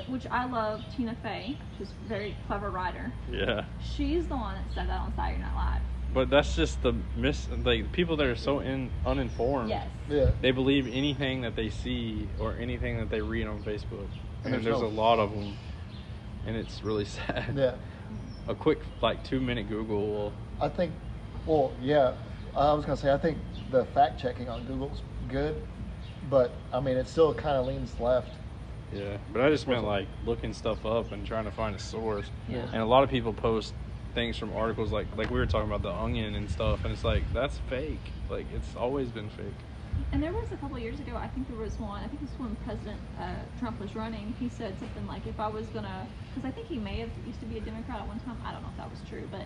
which I love Tina Fey, she's a very clever writer. yeah. She's the one that said that on Saturday Night Live. But that's just the miss. Like people that are so in uninformed. Yes. yeah. They believe anything that they see or anything that they read on Facebook, and, And there's there's no- a lot of them. and it's really *laughs* sad. Yeah. A quick like two minute Google will. I think, well, yeah, I was gonna say I think the fact checking on Google's good, but I mean it still kind of leans left. Yeah, but I just meant like looking stuff up and trying to find a source. Yeah. And a lot of people post things from articles like like we were talking about the onion and stuff, and it's like that's fake. Like it's always been fake. And there was a couple years ago, I think there was one, I think it was when President uh, Trump was running, he said something like, if I was gonna, because I think he may have used to be a Democrat at one time, I don't know if that was true, but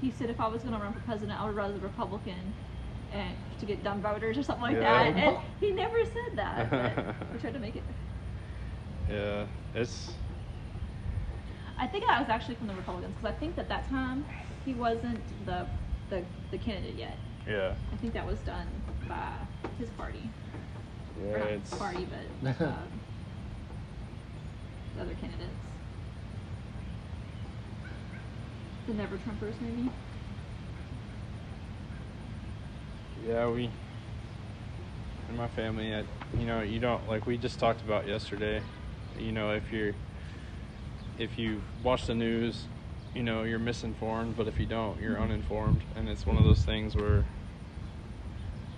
he said if I was gonna run for president, I would run as a Republican and to get dumb voters or something like Yeah. that. And *laughs* he never said that, but *laughs* he tried to make it. Yeah, it's I think that was actually from the Republicans, because I think that that time he wasn't the, the, the candidate yet. yeah, I think that was done by his party. yeah. or not It's party, but *laughs* um, the other candidates. The Never Trumpers, maybe. yeah. We in my family, I, you know, you don't like we just talked about yesterday. You know, if you're if you watch the news, you know you're misinformed, but if you don't, you're mm-hmm. uninformed, and it's one of those things where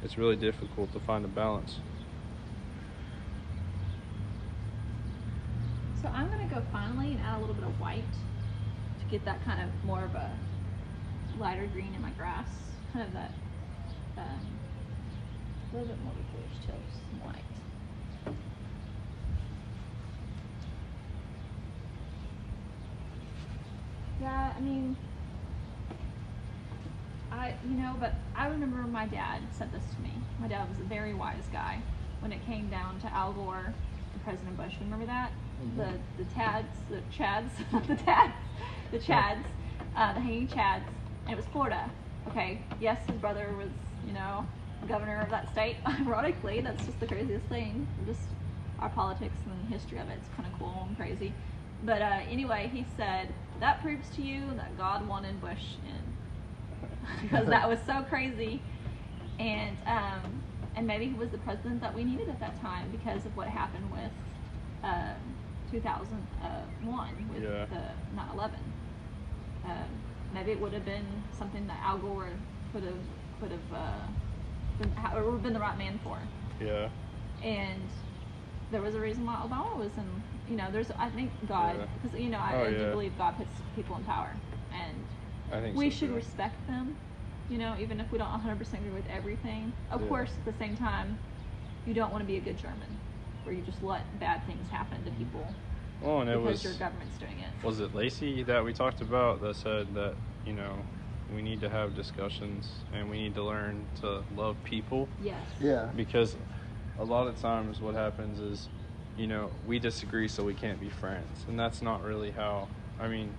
it's really difficult to find a balance. So I'm gonna go finally and add a little bit of white to get that kind of more of a lighter green in my grass, kind of that um, a little bit more of bluish tones, some white. Yeah, I mean, I you know, but I remember my dad said this to me. My dad was a very wise guy when it came down to Al Gore and President Bush. Remember that? The the Tads, the Chads, not *laughs* the Tads, the Chads, uh, the hanging Chads, and it was Florida. Okay, yes, his brother was you know governor of that state. *laughs* Ironically, that's just the craziest thing. Just our politics and the history of it. It's kind of cool and crazy. But uh, anyway, he said that proves to you that God wanted Bush in *laughs* because that was so crazy, and um, and maybe he was the president that we needed at that time because of what happened with um, 2001 with Yeah. the 9/11. Um, maybe it would have been something that Al Gore could have could have uh, been, would have been the right man for Yeah, and there was a reason why Obama was in. You know, there's I think God Yeah. because you know I, Oh, I do yeah. believe God puts people in power, and I think we so, should too. respect them. You know, even if we don't 100% agree with everything. Of Yeah. course, at the same time, you don't want to be a good German, where you just let bad things happen to people Well, and it because was your government's doing it. was it Lacey that we talked about that said that you know we need to have discussions and we need to learn to love people Yes. Yeah. because a lot of times what happens is you know we disagree so we can't be friends and that's not really how i mean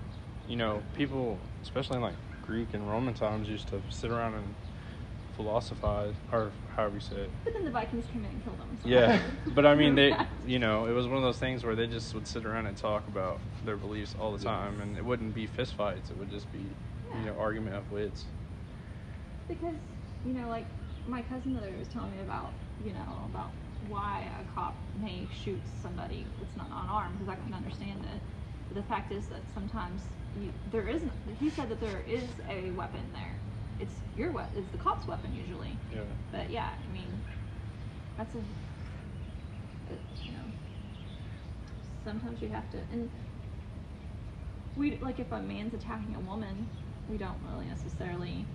you know people especially in like greek and roman times used to sit around and philosophize or however you say it But then the Vikings came in and killed them. so- yeah *laughs* but i mean they you know it was one of those things where they just would sit around and talk about their beliefs all the time and it wouldn't be fist fights it would just be you know argument of wits Because, you know, like my cousin the other day was telling me about, you know, about why a cop may shoot somebody that's not unarmed because I couldn't understand it. But the fact is that sometimes you, there isn't. He said that there is a weapon there. It's your weapon. It's the cop's weapon usually. yeah But yeah, I mean, that's a, it, you know, sometimes you have to, and we like if a man's attacking a woman, we don't really necessarily,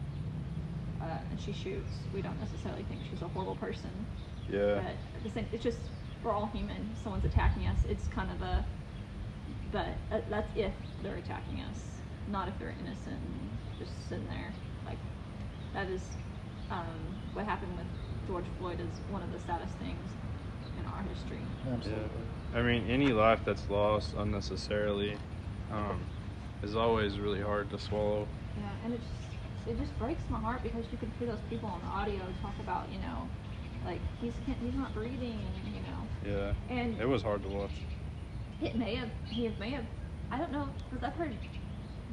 uh, and she shoots, we don't necessarily think she's a horrible person. yeah But at the same, it's just we're all human. If someone's attacking us, it's kind of a, but uh, that's if they're attacking us, not if they're innocent and just sitting there. Like that is um, what happened with George Floyd is one of the saddest things in our history. Absolutely. Yeah. I mean, any life that's lost unnecessarily um, is always really hard to swallow. Yeah, and it just it just breaks my heart because you can hear those people on the audio talk about you know, like he's can't, he's not breathing and you know, Yeah. and It was hard to watch. It may have. He may have. I don't know because I've heard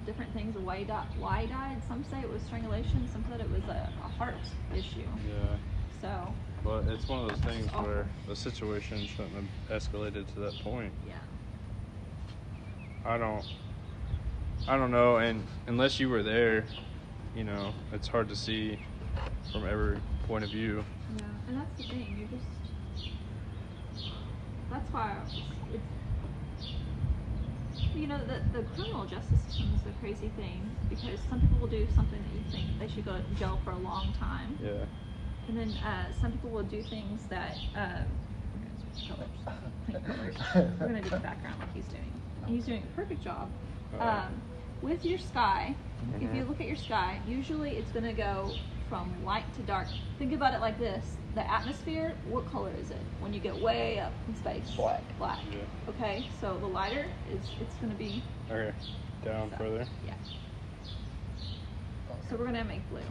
different things why. Why died. Some say it was strangulation. Some said it was a, a heart issue. Yeah. So But it's one of those things Awful. where the situation shouldn't have escalated to that point. yeah. I don't. I don't know, and unless you were there, you know, it's hard to see from every point of view. Yeah, and that's the thing. You just. That's why it's. You know, the, the criminal justice system is a crazy thing because some people will do something that you think they should go to jail for a long time. Yeah. And then uh, some people will do things that. Uh, colors. We're going to do the background like he's doing. And he's doing a perfect job. Um, with your sky, if you Mhm. look at your sky, usually it's going to go from light to dark. Think about it like this the atmosphere, what color is it when you get way up in space? Black. Black. Yeah. Okay, so the lighter is it's going to be Okay. Down so, further. Yeah. So we're gonna make blue.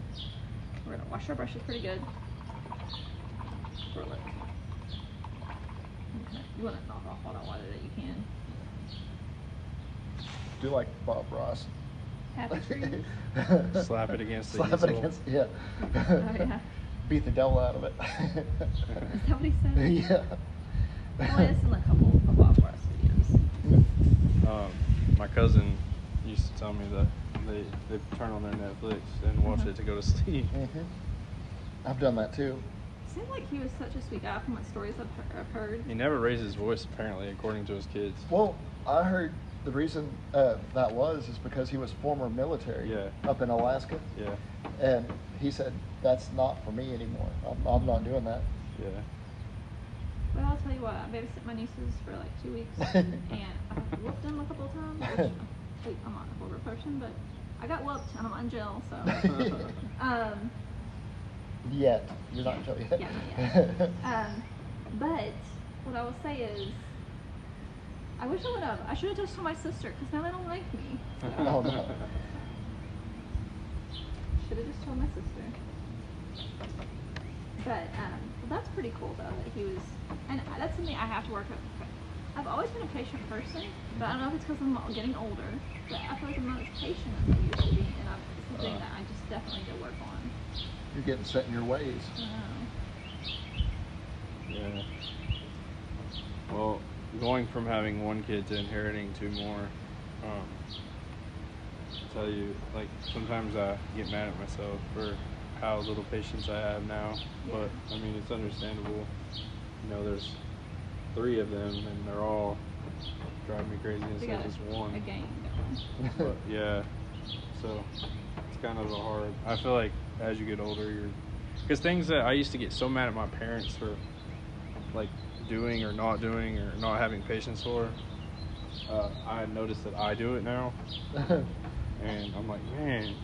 We're gonna wash our brushes pretty good. For a look. Okay. You wanna knock off all that water that you can. Do like Bob Ross. Happy. *laughs* Slap it against the Slap it against, yeah. Oh, yeah. *laughs* Beat the devil out of it. Is that what he said? *laughs* yeah. Well, it's in a couple of Bob Ross videos. Um, my cousin used to tell me that they they turn on their Netflix and watch Mhm. it to go to sleep. Mhm. I've done that too. It Seemed like he was such a sweet guy from what stories I've, I've heard. He never raised his voice apparently, according to his kids. Well, I heard the reason uh, that was is because he was former military Yeah. up in Alaska, Yeah. and he said that's not for me anymore. I'm, I'm not doing that. Yeah. Well, I'll tell you what, I babysat my nieces for like two weeks, *laughs* and I whooped them a couple of times. Which, *laughs* wait, I'm not a horrible person, but I got whooped and I'm in jail, so. *laughs* um, Yet you're not in jail yet. Yeah, not um, but what I will say is, I wish I would have. I should have just told my sister because now they don't like me. So. Oh, no. Should have just told my sister. But um, well, that's pretty cool though that he was, and that's something I have to work up. I've always been a patient person, but I don't know if it's because I'm getting older. But I feel like I'm not as patient as I used to be, and I've, it's something that I just definitely need to work on. You're getting set in your ways. I. Yeah. Well, going from having one kid to inheriting two more, um, I tell you, like sometimes I get mad at myself for how little patience I have now. But I mean, it's understandable. You know, there's three of them, and they're all driving me crazy We instead got of just one. a game. But yeah, so it's kind of a hard. I feel like as you get older, you're because things that I used to get so mad at my parents for, like doing or not doing or not having patience for. Uh, I noticed that I do it now, *laughs* and I'm like, man,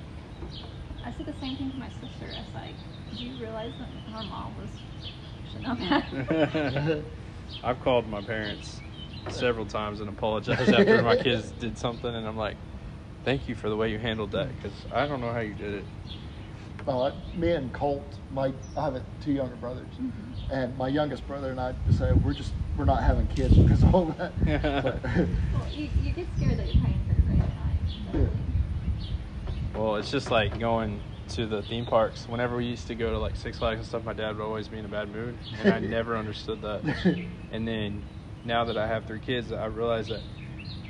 I said the same thing to my sister. I was like, "Did you realize that our mom was should not have?" I've called my parents several times and apologized *laughs* after my kids did something, and I'm like, thank you for the way you handled that because I don't know how you did it. Well, I, me and Colt, my I have two younger brothers, mm-hmm. and my youngest brother and I decided we're just we're not having kids because of all that. *laughs* But, well, you, you get scared that you're paying for it right *laughs* at night. definitely. Well, it's just like going to the theme parks. Whenever we used to go to like Six Flags and stuff, my dad would always be in a bad mood, and I *laughs* never understood that. *laughs* And then now that I have three kids, I realize that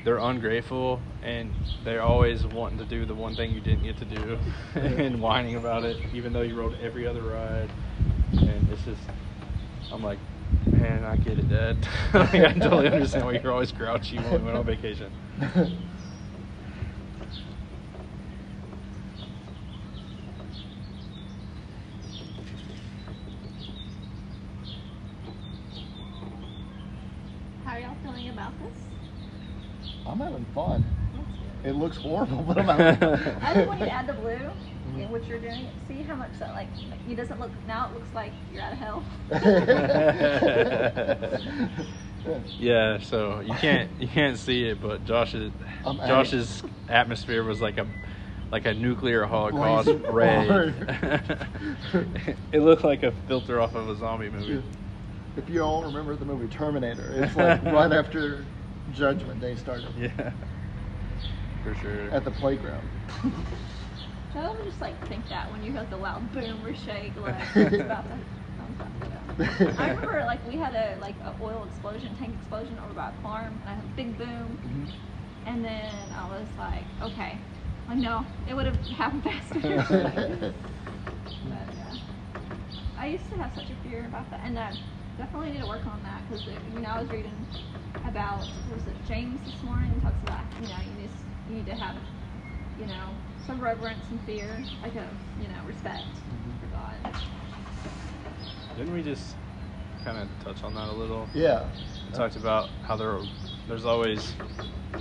they're ungrateful and they're always wanting to do the one thing you didn't get to do *laughs* and whining about it, even though you rode every other ride. And it's just, I'm like, man, I get it, Dad. like, I totally understand why you're always grouchy when we went on vacation. How are y'all feeling about this? I'm having fun. It looks horrible, but I'm having fun. *laughs* I just want you to add the blue in mm-hmm. what you're doing. See how much that like it doesn't look now. It looks like you're out of hell. *laughs* Yeah, so you can't you can't see it, but Josh's I'm at Josh's atmosphere was like a like a nuclear holocaust Blazing ray. *laughs* it looked like a filter off of a zombie movie. if you all remember the movie Terminator, it's like right after Judgment Day started Yeah, for sure. at the playground. I would just like think that when you heard the loud boom or shake, like it's *laughs* about to. I'm about to. I remember like we had a like an oil explosion, tank explosion over by a farm, and I had a big boom, Mhm. And then I was like, okay, I know it would have happened faster. *laughs* but yeah, I used to have such a fear about that, and I definitely need to work on that because you know I was reading about what was it James this morning talks about you know you need you need to have you know some reverence and fear, like a you know respect mm-hmm. for God. Didn't we just kind of touch on that a little? Yeah. We talked about how there there's always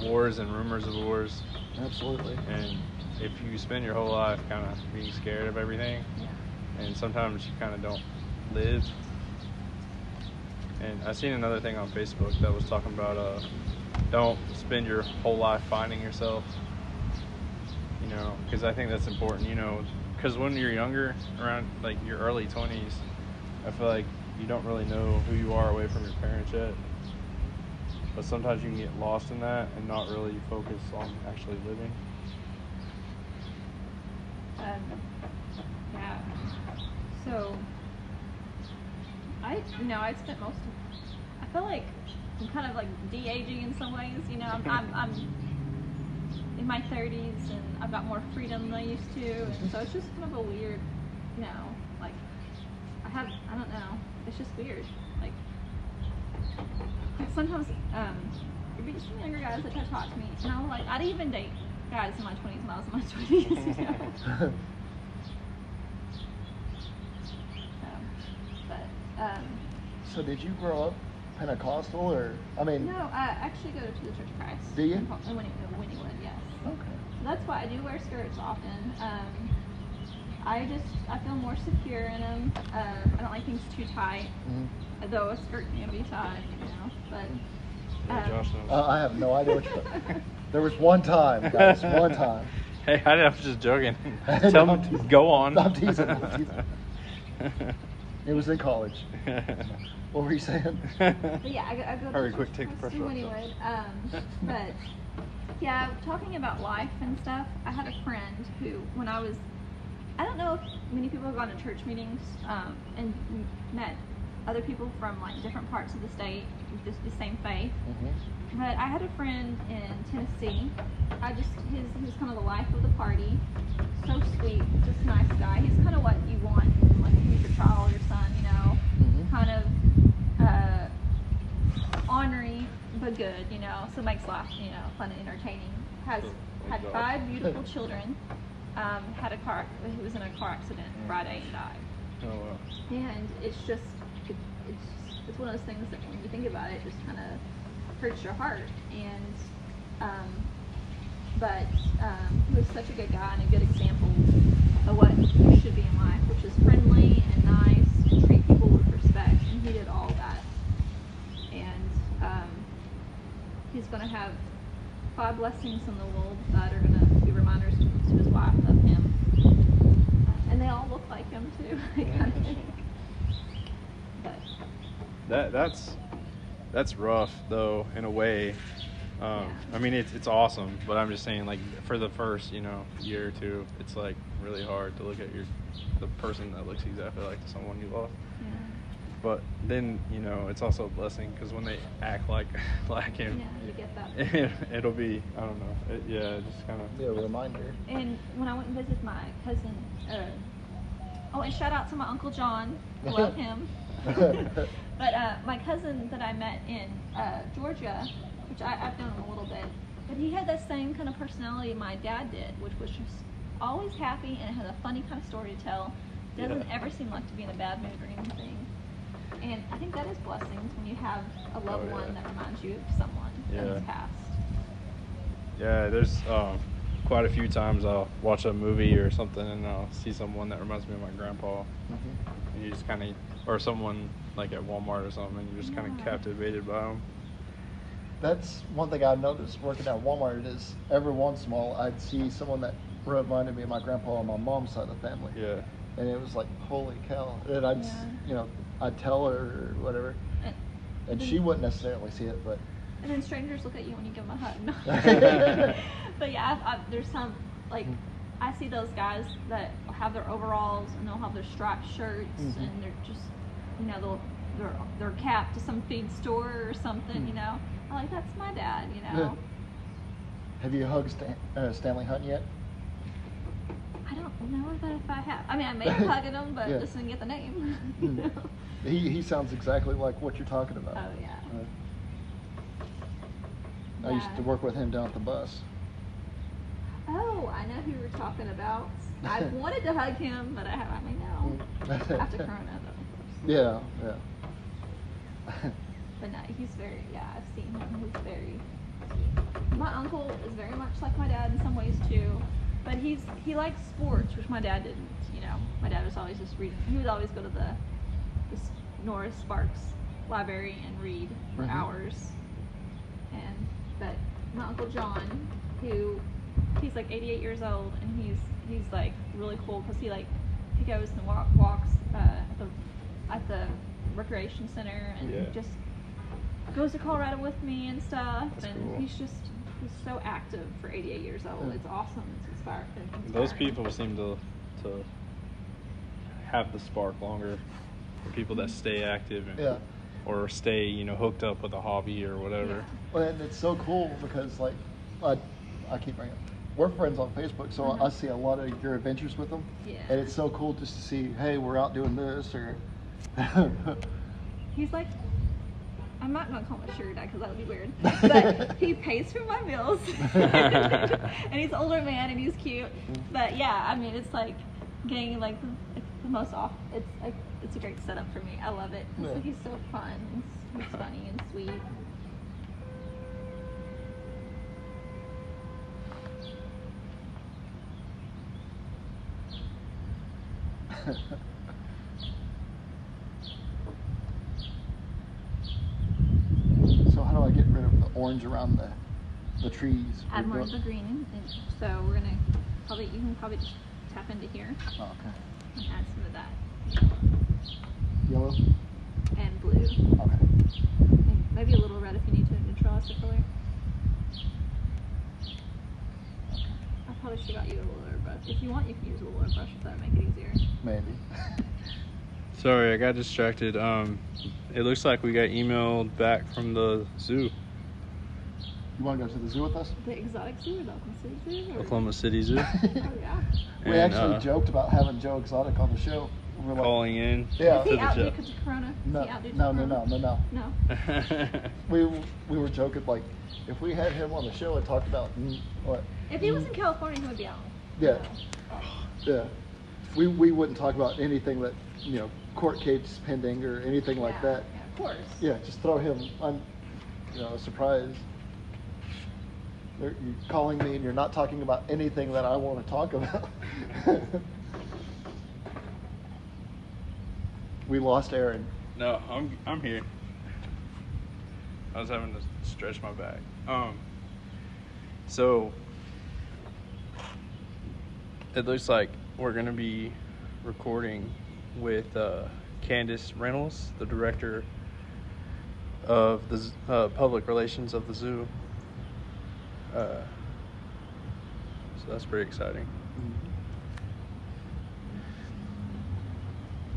wars and rumors of wars, Absolutely. and if you spend your whole life kind of being scared of everything, Yeah. and sometimes you kind of don't live. And I seen another thing on Facebook that was talking about uh, don't spend your whole life finding yourself. You know, because I think that's important. You know, because when you're younger, around like your early 20s, I feel like you don't really know who you are away from your parents yet. But sometimes you can get lost in that and not really focus on actually living. Um, yeah. So, I, you know, I spent most of, I feel like I'm kind of like de-aging in some ways, you know, I'm, I'm, I'm in my 30s and I've got more freedom than I used to, and so it's just kind of a weird, you know, like, I have, I don't know, it's just weird, like, sometimes, um, there'd be some younger guys that try to talk to me, and I'm like, I'd even date guys in my 20s when I was in my 20s, you know. *laughs* So, but um, so did you grow up Pentecostal or I mean no, I actually go to the Church of Christ. Do you? In, Pol- in Winnie- in Wynnewood, yes. Okay. So that's why I do wear skirts often. Um, I just I feel more secure in them. Uh, I don't like things too tight, Mhm. though a skirt can be tight, you know. But Yeah, um, Josh knows. Uh, I have no idea what you're *laughs* There was one time, guys, one time. *laughs* Hey, I, I was just joking. *laughs* Tell I'm me, teasing. go on. I'm teasing, I'm teasing. It was in college. *laughs* What were you saying? But yeah, I, go- I go to Hurry, quick, take the pressure off. Wynnewood. Um, *laughs* but yeah, talking about life and stuff, I had a friend who, when I was, I don't know if many people have gone to church meetings um, and met other people from like different parts of the state, with just the same faith. Mhm. But I had a friend in Tennessee. I just his he was kind of the life of the party. So sweet, just nice guy. He's kind of what you want, in, like a future child, your son, you know, Mhm. kind of uh, ornery but good, you know. So makes life, you know, fun and entertaining. Has Oh, had God. five beautiful *laughs* children. Um, had a car. He was in a car accident Friday and died. oh, wow. And it's just, it, it's, it's one of those things that when you think about it, just kind of hurts your heart. And, um, but um, he was such a good guy and a good example of what you should be in life, which is friendly and nice and treat people with respect. And he did all that. And um, he's going to have five blessings in the world that are going to be reminders to his wife of him. And they all look like him too, *laughs* I kind of think. But That that's that's rough though in a way. Um, Yeah. I mean it's it's awesome, but I'm just saying like for the first you know year or two, it's like really hard to look at your the person that looks exactly like someone you love. yeah, But then you know it's also a blessing because when they act like *laughs* like him, yeah, you get that. *laughs* it, it'll be I don't know. It, yeah, just kind of Yeah, a reminder. And when I went and visited my cousin, uh, oh, and shout out to my uncle John, *laughs* love him. But uh, my cousin that I met in uh, Georgia, which I, I've known him a little bit, but he had that same kind of personality my dad did, which was just always happy and had a funny kind of story to tell. Doesn't Yeah. ever seem like to be in a bad mood or anything. And I think that is blessings when you have a loved Oh, yeah. one that reminds you of someone that Yeah. has passed. Yeah, there's um, quite a few times I'll watch a movie or something and I'll see someone that reminds me of my grandpa. Mhm. And you just kind of, or someone like at Walmart or something, and you're just kind of captivated by them. That's one thing I've noticed working at Walmart is every once in a while I'd see someone that reminded me of my grandpa on my mom's side of the family. Yeah. And it was like, holy cow. And I'd, Yeah. you know, I'd tell her or whatever. And, And she wouldn't necessarily see it, but And then strangers look at you when you give them a hug. *laughs* *laughs* but yeah, I've, I've, there's some like I see those guys that have their overalls and they'll have their striped shirts Mhm. and they're just you know they'll they're they're capped to some feed store or something. You Mhm. know, I'm like that's my dad. You Yeah. know. Have you hugged Stan, uh, Stanley Hunt yet? I don't know that if I have. I mean, I may have *laughs* hugged him, but Yeah. just didn't get the name. *laughs* Mm. He he sounds exactly like what you're talking about. Oh yeah. Uh, I used to work with him down at the bus. Oh, I know who you're talking about. *laughs* I wanted to hug him, but I haven't. I mean, no. After Corona. Yeah, yeah. *laughs* But no, he's very. Yeah, I've seen him. He's very. My uncle is very much like my dad in some ways too, but he's he likes sports, which my dad didn't. You know, my dad was always just reading. He would always go to the, the S- Norris Sparks Library and read for Mhm. hours. And but my uncle John, who he's like 88 years old, and he's he's like really cool because he like he goes and walk, walks uh, at the at the recreation center and Yeah. just goes to Colorado with me and stuff. That's and cool. he's just he's so active for 88 years old. Yeah. It's awesome. It's inspir- inspiring. Those people seem to to have the spark longer. The people that stay active and, Yeah. or stay, you know, hooked up with a hobby or whatever. Well, and it's so cool because like I, I keep bringing. We're friends on Facebook, so Mhm. I see a lot of your adventures with them, Yeah. and it's so cool just to see. Hey, we're out doing this, or *laughs* He's like, I might not call him a sugar dad because that would be weird, *laughs* but he pays for my meals, *laughs* and he's an older man and he's cute. But yeah, I mean, it's like getting like the, the most off. It's like it's a great setup for me. I love it. It's Yeah. like he's so fun. He's funny and sweet. So how do I get rid of the orange around the the trees? Add more of the green, so we're gonna probably you can probably just tap into here Oh, okay. and add some of that Yellow. and blue. Okay. Maybe- Maybe a little red if you need to neutralize the color. I probably should have got you a roller brush. If you want, you can use a roller brush if that would make it easier. Maybe. *laughs* Sorry, I got distracted. Um, it looks like we got emailed back from the zoo, you want to go to the zoo with us? The exotic zoo or the Oklahoma City Zoo? Or? Oklahoma City Zoo, Oh yeah. *laughs* we And, actually uh, joked about having Joe Exotic on the show. We're like, calling in. Yeah. Is to he the out due jo- because of Corona? Is no, he out due to no, no, no, no, no. No. *laughs* We we were joking like if we had him on the show and talked about mm, what If he was in California, he would be out. Yeah. Yeah we we wouldn't talk about anything that you know court case pending or anything like Yeah, that. Yeah, of course. Yeah, just throw him on you know a surprise. You're you're calling me and you're not talking about anything that I want to talk about. *laughs* we lost Aaron. No, I'm I'm here. I was having to stretch my back. Um. So it looks like we're gonna be recording with uh, Candace Reynolds, the director of the uh, public relations of the zoo. Uh, so that's pretty exciting.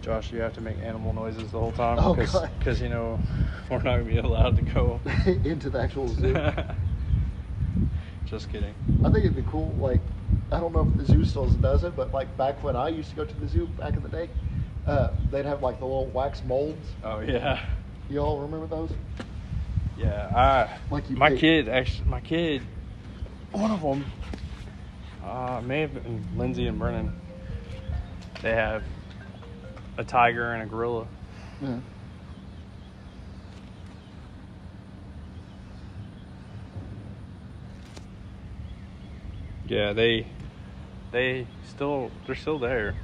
Josh, you have to make animal noises the whole time Oh, because you know *laughs* we're not gonna be allowed to go. *laughs* into the actual zoo. *laughs* Just kidding. I think it'd be cool. Like, I don't know if the zoo still does it, but like back when I used to go to the zoo back in the day, uh, they'd have like the little wax molds. Oh yeah, You all remember those? yeah. I Like my kid actually, my kid, one of them, uh, may have been Lindsay and Brennan. They have a tiger and a gorilla. Yeah. Yeah, they, they still they're still there.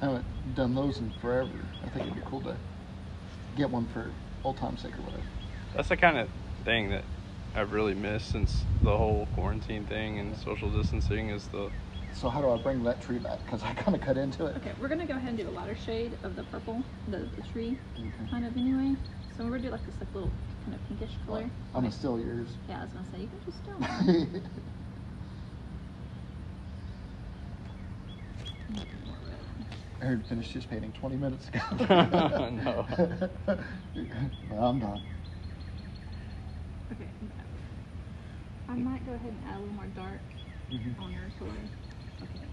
I haven't done those in forever. I think it'd be cool to get one for old time's sake or whatever. That's the kind of thing that I've really missed since the whole quarantine thing and social distancing is the So how do I bring that tree back? Because I kind of cut into it. Okay, we're gonna go ahead and do a lighter shade of the purple, the, the tree, Okay. kind of anyway. So we're gonna do like this like little kind of pinkish color. I'm gonna steal yours. Yeah, I was gonna say you can just do *laughs* it. *laughs* I heard finished his painting 20 minutes ago. *laughs* No. *laughs* Well, I'm done. Okay. I might go ahead and add a little more dark Mhm. on your color. Okay,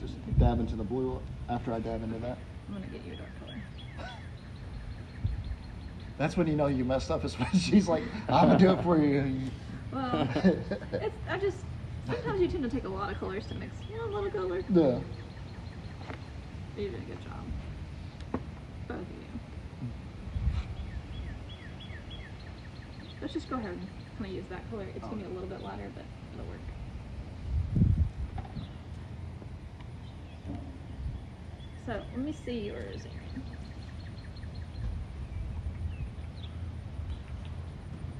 just dab into the blue after I dab into that. I'm gonna get you a dark color. That's when you know you messed up. Is when *laughs* she's like, "I'm gonna do it for you." Well, it's, I just sometimes you tend to take a lot of colors to mix. You know, a little color. yeah. You did a good job. Both of you. Let's just go ahead and kind of use that color. It's gonna be a little bit lighter, but it'll work. So let me see yours, Aaron.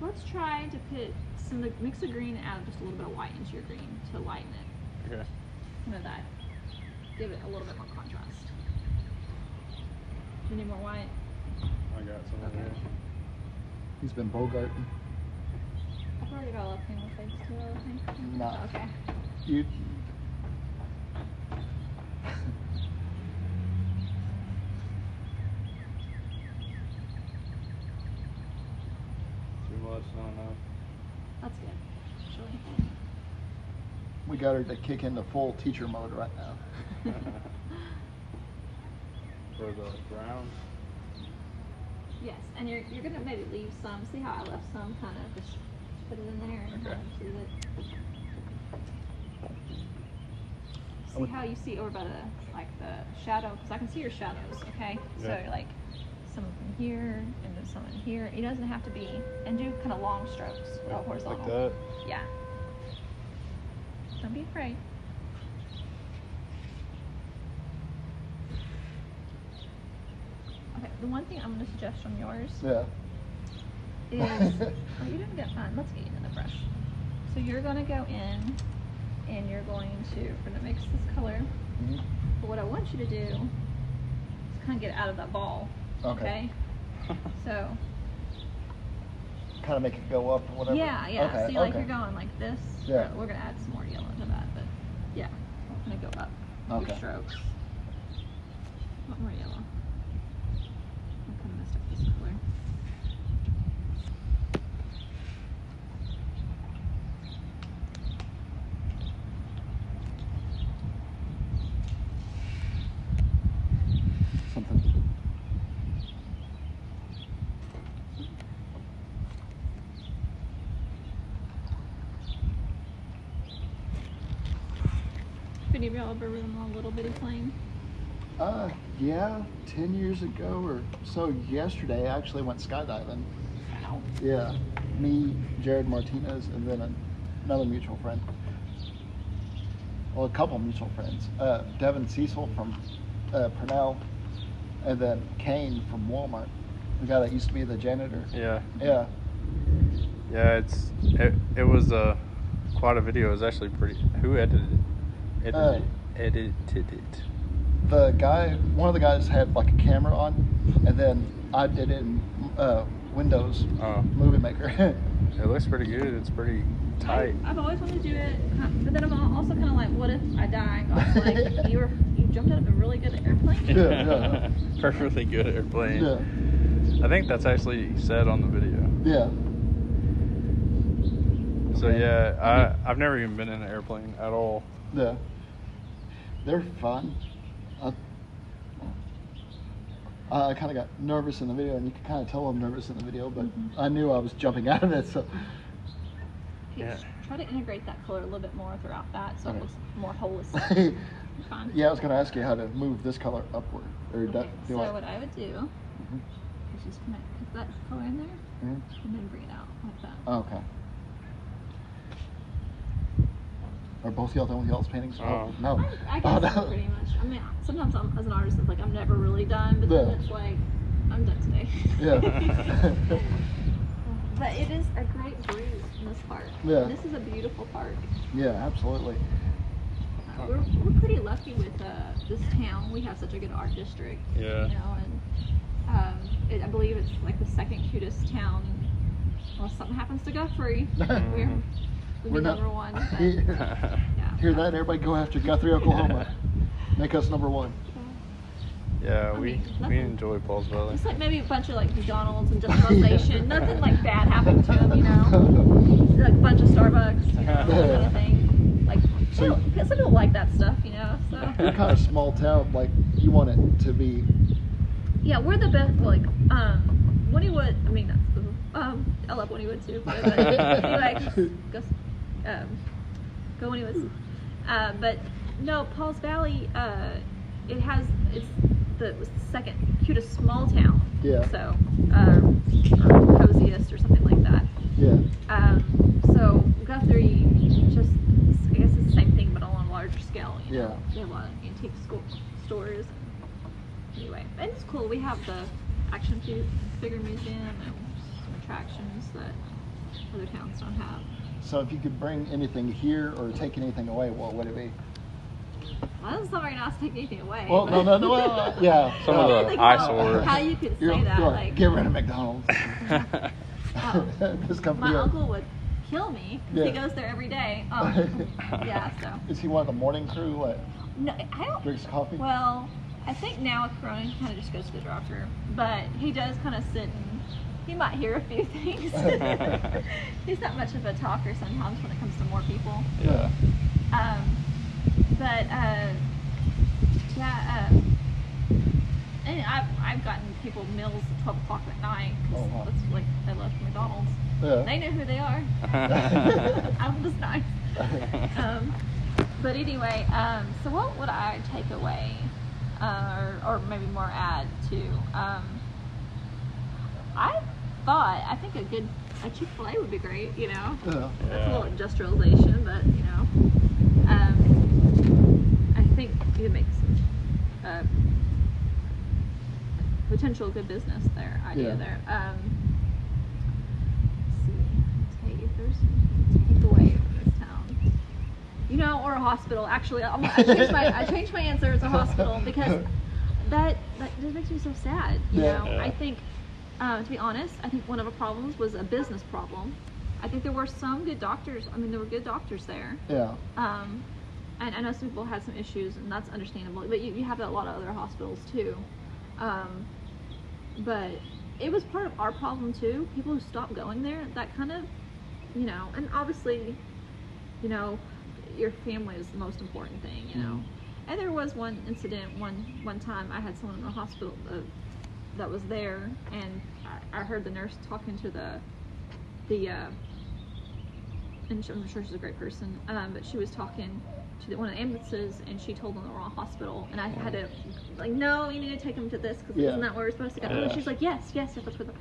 Let's try to put some mix of green and add just a little bit of white into your green to lighten it. Okay. You know that. Give it a little bit more you need more white? I got some over Okay. here. He's been bogarting. I've already got a lot of paint on my face too, I think. No. Oh, okay. You. Too much, not enough. That's good. Actually. we got her to kick into full teacher mode right now. *laughs* For the brown. Yes, and you're you're gonna maybe leave some. See how I left some kind of just put it in there and Okay. kind of leave it. See how you see over by the like the shadow because I can see your shadows. Okay, Yeah. so like some in here and then some in here. It doesn't have to be and do kind of long strokes, Like, horizontal. like that. Yeah. Don't be afraid. The one thing I'm going to suggest on yours Yeah. is *laughs* oh, you're doing get Fine. Let's get you another brush. So you're going to go in and you're going to we're going to mix this color. Mhm. But what I want you to do is kind of get out of that ball. Okay. *laughs* So Kind of make it go up or whatever. Yeah, yeah. Okay. See, like okay. you're going like this. Yeah. We're gonna add some more yellow to that, but yeah, I'm gonna go up. with Okay. Your strokes. What more yellow? I kind of messed up this color. Something. If any of y'all ever been on a little bitty plane? Uh, yeah, 10 years ago or so yesterday, I actually went skydiving. Wow. Yeah, me, Jared Martinez, and then another mutual friend. Well, a couple mutual friends. Uh, Devin Cecil from uh, Purcell, and then Kane from Walmart. The guy that used to be the janitor. Yeah. Yeah. Yeah, it's it, it was uh quite a video. It was actually pretty. Who edited it? Uh, Edited, edited it. The guy, one of the guys had like a camera on, and then I did it in uh, Windows Oh, Movie Maker. *laughs* it looks pretty good. It's pretty tight. I, have always wanted to do it, but then I'm also kind of like, what if I die? And God's like, *laughs* you were you jumped out of a really good airplane. Yeah, yeah. *laughs* Perfectly good airplane. yeah. I think that's actually said on the video. Yeah. So yeah, I I've never even been in an airplane at all. Yeah. They're fun. I, I kind of got nervous in the video, and you can kind of tell I'm nervous in the video, but I knew I was jumping out of it, so. Okay, Yeah. s- Try to integrate that color a little bit more throughout that, so Okay. it looks more holistic. *laughs* Fine. yeah, I was going to ask you how to move this color upward. Or Okay, do so I- what I would do Mhm. is just kind of put that color in there Mhm. and then bring it out like that. Oh, okay. Are both y'all done with y'all's paintings? Oh. no. I, I Oh, no. pretty much. I mean, sometimes I'm, as an artist, it's like I'm never really done, but then Yeah. it's like I'm done today. Yeah. *laughs* *laughs* but it is a great breeze in this park. Yeah. This is a beautiful park. yeah, absolutely. Uh, we're, we're pretty lucky with uh, this town. We have such a good art district. Yeah. You know, and um, it, I believe it's like the second cutest town. Unless something happens to Guthrie, *laughs* we're we'd We're be not- number one. *laughs* But, yeah. Hear that? Everybody go after Guthrie, Oklahoma. *laughs* Make us number one. yeah, I we mean, we enjoy Pauls Valley. Just like maybe a bunch of like McDonald's and *laughs* industrialization. Nothing like bad happened to them, you know. Like a bunch of Starbucks bucks, you know, that kind of thing. Like, So- people, some people like that stuff, you know. So You're kind of small town. Like you want it to be. yeah, we're the best. Like, um, Wynnewood. I mean, that's um, I love Wynnewood too. But anyway, go, um, go Wynnewood. Uh, but no, Pauls Valley. Uh, it has it's the second cutest small town. Yeah. So, um, or coziest or something like that. Yeah. Um, so Guthrie, just I guess it's the same thing, but on a larger scale. You know? Yeah. They have a lot of antique sco- stores. Anyway, and it's cool. We have the action figure museum and some attractions that other towns don't have. So if you could bring anything here or take anything away, what would it be? Well, that's not very nice to take anything away. Well, but- no, no, no. Well, *laughs* yeah. Some uh, of I the think about eyesore. How you could say You're, that? you're like, get rid of McDonald's. oh, this company. my uncle would kill me 'cause he Yeah. goes there every day. *laughs* Um, yeah. So Is he one of the morning crew? What no, I don't. drinks coffee? Well, I think now with Corona, he kind of just goes to the doctor, but he does kind of sit and he might hear a few things. *laughs* He's not much of a talker sometimes when it comes to more people. yeah. Um, but uh, yeah, uh, and I've, I've gotten people meals at 12 o'clock at night. 'cause Oh, wow. That's like they left McDonald's. Yeah. They know who they are. *laughs* I'm just nice. *laughs* Um, but anyway, um, so what would I take away, uh, or, or maybe more add to? Um, I thought I think a good a Chick Fil A would be great. You know, Yeah. that's a little industrialization, but you know, um, I think you could make some uh, potential good business there idea Yeah. there. Um, let's see, take if there's take away from this town, you know, or a hospital. Actually, I'm, I changed my I changed my answer. It's a hospital because *laughs* that that just makes me so sad. You Yeah. know, Yeah. I think uh, to be honest, I think one of the problems was a business problem. I think there were some good doctors. I mean, there were good doctors there. Yeah. Um, and I know some people had some issues, and that's understandable. But you, you have that a lot of other hospitals too. Um, but it was part of our problem too. People who stopped going there, that kind of, you know, and obviously, you know, your family is the most important thing, you know. And there was one incident one one time I had someone in the hospital uh, that was there, and I, I heard the nurse talking to the the uh, and she- I'm sure she's a great person, um, but she was talking to the, one of the ambulances, and she told them the wrong hospital, and I had to like, no, you need to take them to this because Yeah. isn't that where we're supposed to go? And she's like, yes, yes, yes, that's where. The,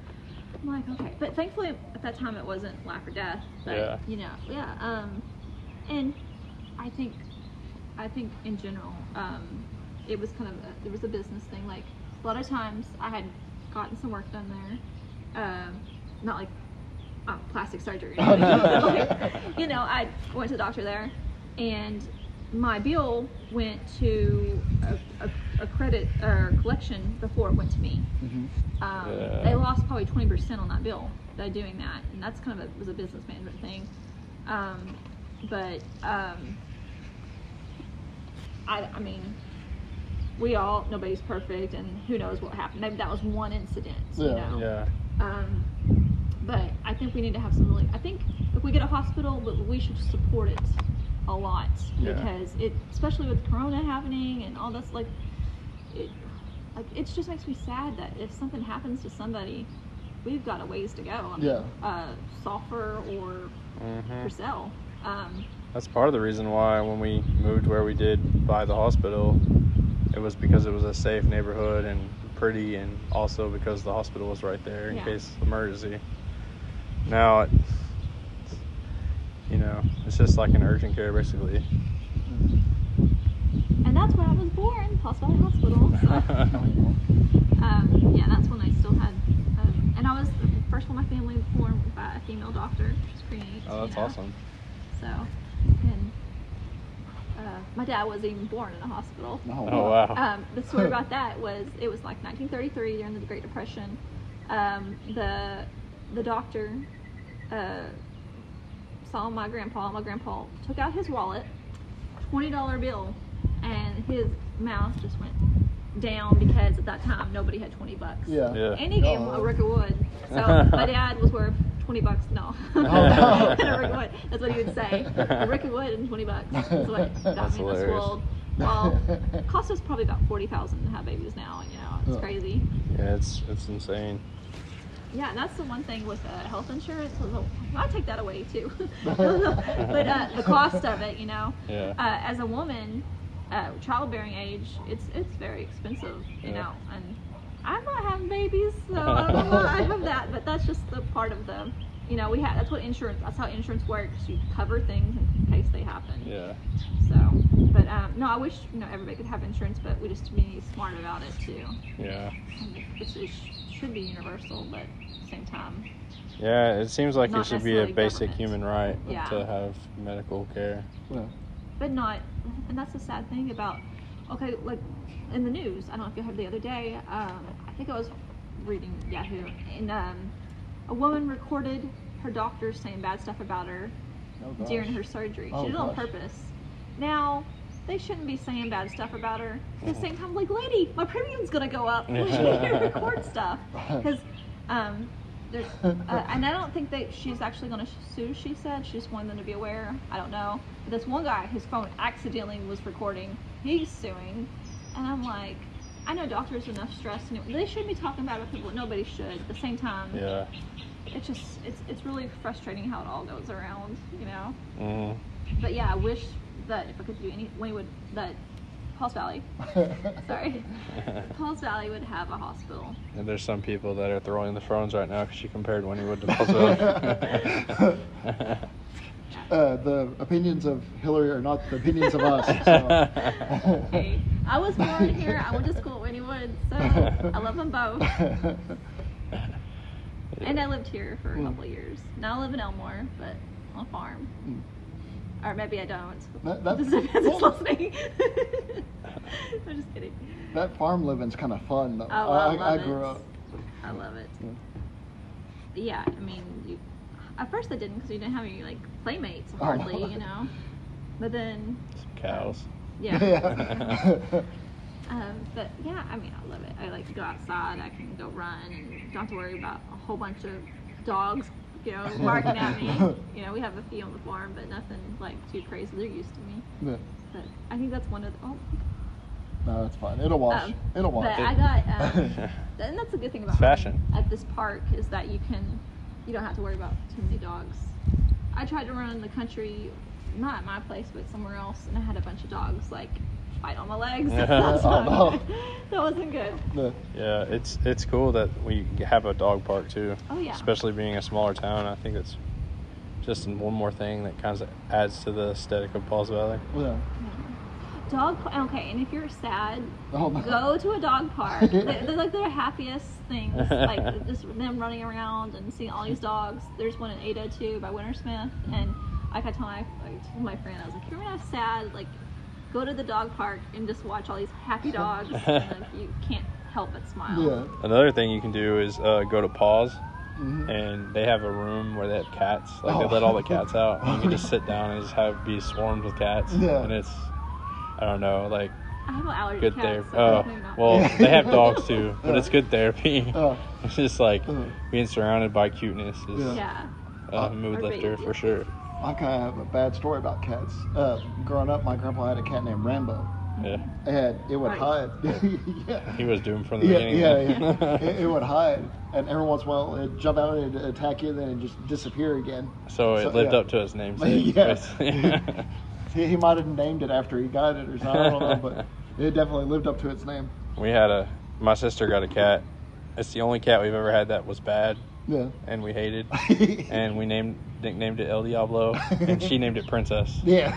I'm like, okay, but thankfully at that time it wasn't life or death. But, Yeah. You know, yeah. Um, and I think, I think in general, um, it was kind of a, there was a business thing. Like a lot of times I had gotten some work done there, um, not like uh, plastic surgery. or anything, *laughs* like, you know, I went to the doctor there, and my bill went to a, a, a credit or collection before it went to me. Mhm. Um, Yeah. They lost probably twenty percent on that bill by doing that, and that's kind of a, was a business management thing. Um, but um, I, I mean, we all nobody's perfect, and who knows what happened. Maybe that was one incident. You know? Yeah. Um, but I think we need to have some really. I think if we get a hospital, but we should support it a lot Yeah. because it, especially with Corona happening and all this, like, it, like it just makes me sad that if something happens to somebody, we've got a ways to go. I mean, Yeah. Uh, Sulphur or hmm Purcell. Um, That's part of the reason why when we moved where we did by the hospital, it was because it was a safe neighborhood and pretty, and also because the hospital was right there in Yeah. case of emergency. Now, it, you know, it's just like an urgent care basically. and that's where I was born, Valley Hospital. *laughs* So. um, yeah, that's when I still had, um, and I was the first one in my family born by a female doctor, which is pretty neat. oh, that's you know? awesome. So, and uh, my dad was even born in a hospital. Oh, Oh wow. Um, the story *laughs* about that was it was like 1933 during the Great Depression. Um, the the doctor uh, saw my grandpa. My grandpa took out his wallet, twenty dollar bill, and his mouth just went down because at that time nobody had 20 bucks. Yeah. Yeah. And he gave him a Oh. rick of wood. So *laughs* my dad was worth 20 bucks. No. no. *laughs* *laughs* A rick of wood. That's what he would say. A Rick of wood and 20 bucks. That's what got That's me in this world. Well, it costs us probably about 40000 to have babies now. You know, it's Yeah. crazy. Yeah, it's it's insane. Yeah, and that's the one thing with uh, health insurance. was, I take that away too. but uh, the cost of it, you know, Yeah. uh, as a woman, uh, childbearing age, it's it's very expensive, you Yeah. know. And I'm not having babies, so I *laughs* don't know why I have that. But that's just the part of the, you know, we have. That's what insurance. That's how insurance works. You cover things in case they happen. Yeah. So, but um, no, I wish you know everybody could have insurance, but we just need to be smart about it too. Yeah. Which is, should be universal, but at the same time. Yeah, it seems like it should be a basic government. human right Yeah. to have medical care. Yeah. But not and that's the sad thing about okay like in the news i don't know if you heard the other day um, i think i was reading yahoo and um, a woman recorded her doctor saying bad stuff about her Oh, during her surgery. Oh, she did it on gosh. purpose. Now they shouldn't be saying bad stuff about her. At the same time like lady my premium's gonna go up when *laughs* you record stuff. Because um, uh, and I don't think that she's actually going to sue. She said she just wanted them to be aware. I don't know. But this one guy, his phone accidentally was recording. He's suing, and I'm like, I know doctors have enough stress, and they shouldn't be talking about it. People, nobody should. At the same time, Yeah. it's just it's it's really frustrating how it all goes around, you know. hmm But yeah, I wish that if I could do any, we would that Pauls Valley. *laughs* Sorry, Pauls Valley would have a hospital. And there's some people that are throwing the phones right now because you compared Wynnewood to Paulsville. *laughs* Uh, the opinions of Hillary are not the opinions of us. So. *laughs* Hey, I was born here. I went to school at Wynnewood, so I love them both. And I lived here for a couple of years. Now I live in Elmore, but on a farm. Or maybe I don't. That- that- *laughs* This is it's *laughs* listening. *laughs* I'm just kidding. that farm living's kind of fun though. Oh, I I, love grew it. up. I love it. Yeah. Yeah, I mean, you, at first I didn't because we didn't have any like playmates Oh, hardly, no. you know. But then, Some cows. yeah. Yeah. Um, but yeah, I mean, I love it. I like to go outside. I can go run and don't have to worry about a whole bunch of dogs, you know, *laughs* barking at me. You know, we have a few on the farm, but nothing like too crazy. They're used to me. Yeah. But I think that's one of the. Oh, No, it's fine. It'll wash. um, It'll wash. But I got, um, *laughs* and that's a good thing about fashion. at this park is that you can, you don't have to worry about too many dogs. I tried to run in the country, not at my place, but somewhere else, and I had a bunch of dogs like fight on my legs. *laughs* That's Oh, not no. good. *laughs* That wasn't good. Yeah. Yeah, it's it's cool that we have a dog park too. Oh, yeah. Especially being a smaller town, I think it's just one more thing that kind of adds to the aesthetic of Pauls Valley. Yeah. Dog. pa- Okay, and if you're sad, Oh, no. go to a dog park. *laughs* They're, they're like the happiest things, like just them running around and seeing all these dogs. There's one in Ada too by Wintersmith, and like I told my I told my friend, I was like, if you're not sad, like go to the dog park and just watch all these happy dogs, and like, *laughs* you can't help but smile. Yeah. Another thing you can do is uh, go to Paws, Mhm. and they have a room where they have cats. Like Oh. they let all the cats *laughs* out. And you can just sit down and just have be swarmed with cats. Yeah. And it's, I don't know, like I have an allergy good to therapy. cats, so Oh, well, Yeah. *laughs* they have dogs too, but it's good therapy. Oh. It's just like Uh. being surrounded by cuteness is yeah. a mood lifter baby. for sure. I kind of have a bad story about cats. Uh, growing up, my grandpa had a cat named Rambo, Yeah, and it would Right. hide. *laughs* yeah. he was doomed from the Yeah, beginning. yeah, *laughs* yeah. it, it would hide, and every once in a while it'd jump out and it'd attack you, then it'd just disappear again. so it So, lived yeah. up to its namesake. *laughs* Yeah. basically. He, he might have named it after he got it or something. I don't know, but it definitely lived up to its name. we had a, my sister got a cat. It's the only cat we've ever had that was bad Yeah. and we hated. *laughs* and we named nicknamed it El Diablo, and she named it Princess. *laughs* yeah.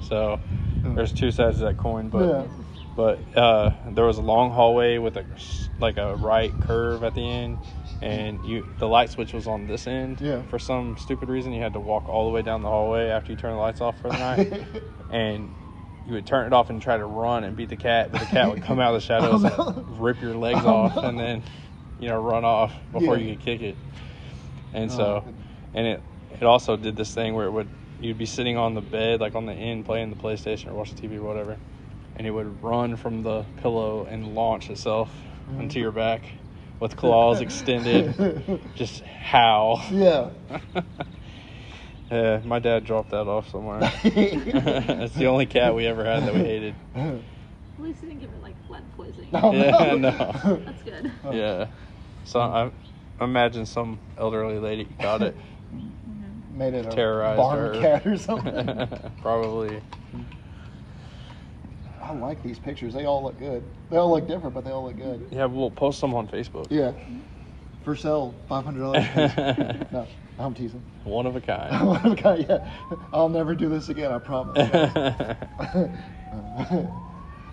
So there's two sides to that coin, but Yeah. but uh, there was a long hallway with a like a right curve at the end, and you the light switch was on this end. Yeah. For some stupid reason, you had to walk all the way down the hallway after you turn the lights off for the night, *laughs* and you would turn it off and try to run and beat the cat, but the cat would come out of the shadows Oh, no. and rip your legs Oh, off, no. and then you know run off before Yeah. you could kick it. And Oh, so, and it it also did this thing where it would you'd be sitting on the bed like on the end playing the PlayStation or watching TV or whatever, and it would run from the pillow and launch itself mm-hmm. into your back with claws extended, *laughs* just howl. Yeah. *laughs* Yeah, my dad dropped that off somewhere. *laughs* it's the only cat we ever had that we hated. At least he didn't give it like lead poisoning. No, Yeah, no. That's good. Yeah. So I imagine some elderly lady got it. *laughs* Made it a Terrorized barn her. cat or something. *laughs* Probably. I like these pictures. They all look good. They all look different, but they all look good. Yeah, we'll post them on Facebook. Yeah. For sale, five hundred dollars. *laughs* no, I'm teasing. One of a kind. okay, yeah. I'll never do this again. I promise.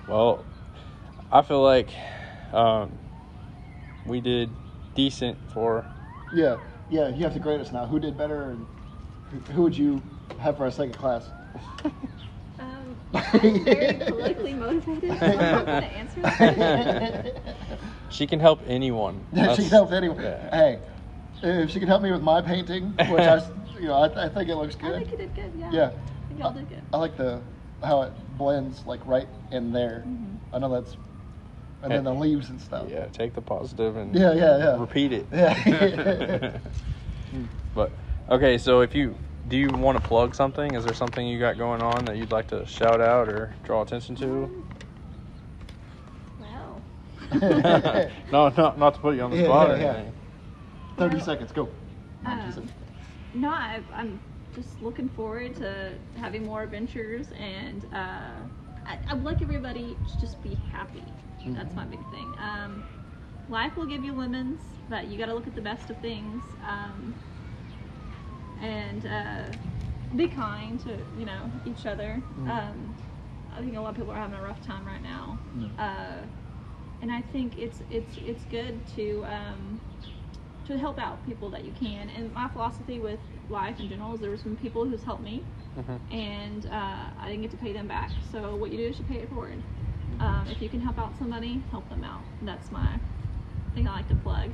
well, I feel like um, we did decent for. yeah, yeah. You have to grade us now. Who did better, and who, who would you have for our second class? *laughs* Um, I'm *laughs* very politically motivated. so I'm not going to answer that. *laughs* She can help anyone. Yeah, she can help anyone. yeah. Hey, if she can help me with my painting, which I, you know, I, I think it looks good. I think you did good. Yeah. Yeah. I think y'all did good. I like the how it blends like right in there. Mm-hmm. I know that's, and then the leaves and stuff. Yeah, take the positive and Yeah, yeah, yeah. repeat it. Yeah. *laughs* but okay, so if you do you want to plug something? Is there something you got going on that you'd like to shout out or draw attention to? Well, *laughs* no, not not to put you on the Yeah, spot or yeah, yeah. anything. Thirty seconds. Go. um, no, I, I'm just looking forward to having more adventures, and uh, I, I would like everybody to just be happy. That's my big thing. Um, life will give you lemons, but you got to look at the best of things, um, and uh, be kind to you know each other. Um, I think a lot of people are having a rough time right now. Uh, and I think it's it's it's good to um, to help out people that you can. And my philosophy with life in general is there were some people who's helped me, Mhm. and uh, I didn't get to pay them back. So what you do is you pay it forward. Um, if you can help out somebody, help them out. That's my thing I like to plug.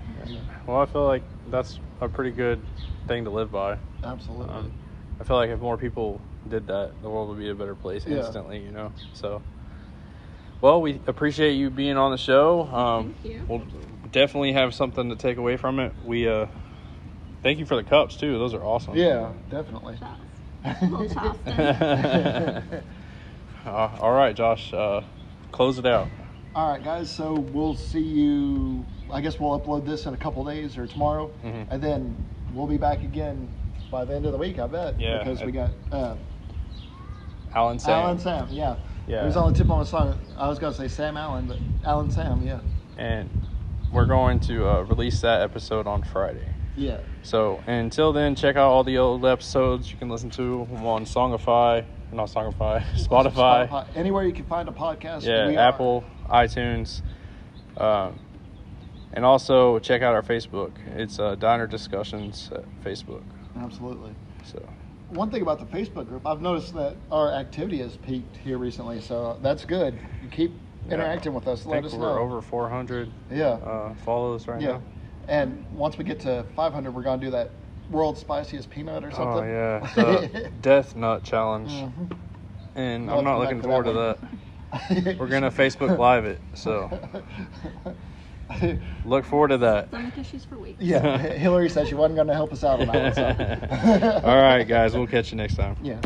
Well, I feel like that's a pretty good thing to live by. Absolutely. Um, I feel like if more people did that, the world would be a better place Yeah. instantly, you know. So, well, we appreciate you being on the show. Um, Thank you. We'll definitely have something to take away from it. We uh, thank you for the cups too; those are awesome. yeah, definitely. Charles. Little *laughs* uh, all right, Josh, uh, close it out. All right, guys. So we'll see you. I guess we'll upload this in a couple days or tomorrow, Mhm. and then we'll be back again by the end of the week. I bet. Yeah. Because we got uh, Alan Sam. Alan Sam. Yeah. Yeah. It was on the tip of my tongue. I was gonna say Sam Allen, but Alan Sam. Yeah. and we're going to uh, release that episode on Friday. Yeah. So until then, check out all the old episodes. You can listen to them on Songify, not Songify, *laughs* Spotify. Anywhere you can find a podcast. Yeah, we are. Apple, iTunes, um, and also check out our Facebook. It's uh, Diner Discussions at Facebook. Absolutely. So One thing about the Facebook group, I've noticed that our activity has peaked here recently, so that's good. You keep interacting with us. I Let us we're know. over 400 Yeah. uh, follows right yeah. now. And once we get to 500, we're gonna do that world's spiciest peanut or something. Oh something. yeah, *laughs* the Death Nut Challenge, Mhm. and I'll I'm not looking back to forward that to that. We're gonna Facebook Live it, so *laughs* look forward to that. Stomach issues for weeks. yeah, Hillary said she wasn't going to help us out on that one. So. *laughs* All right, guys, we'll catch you next time. Yeah.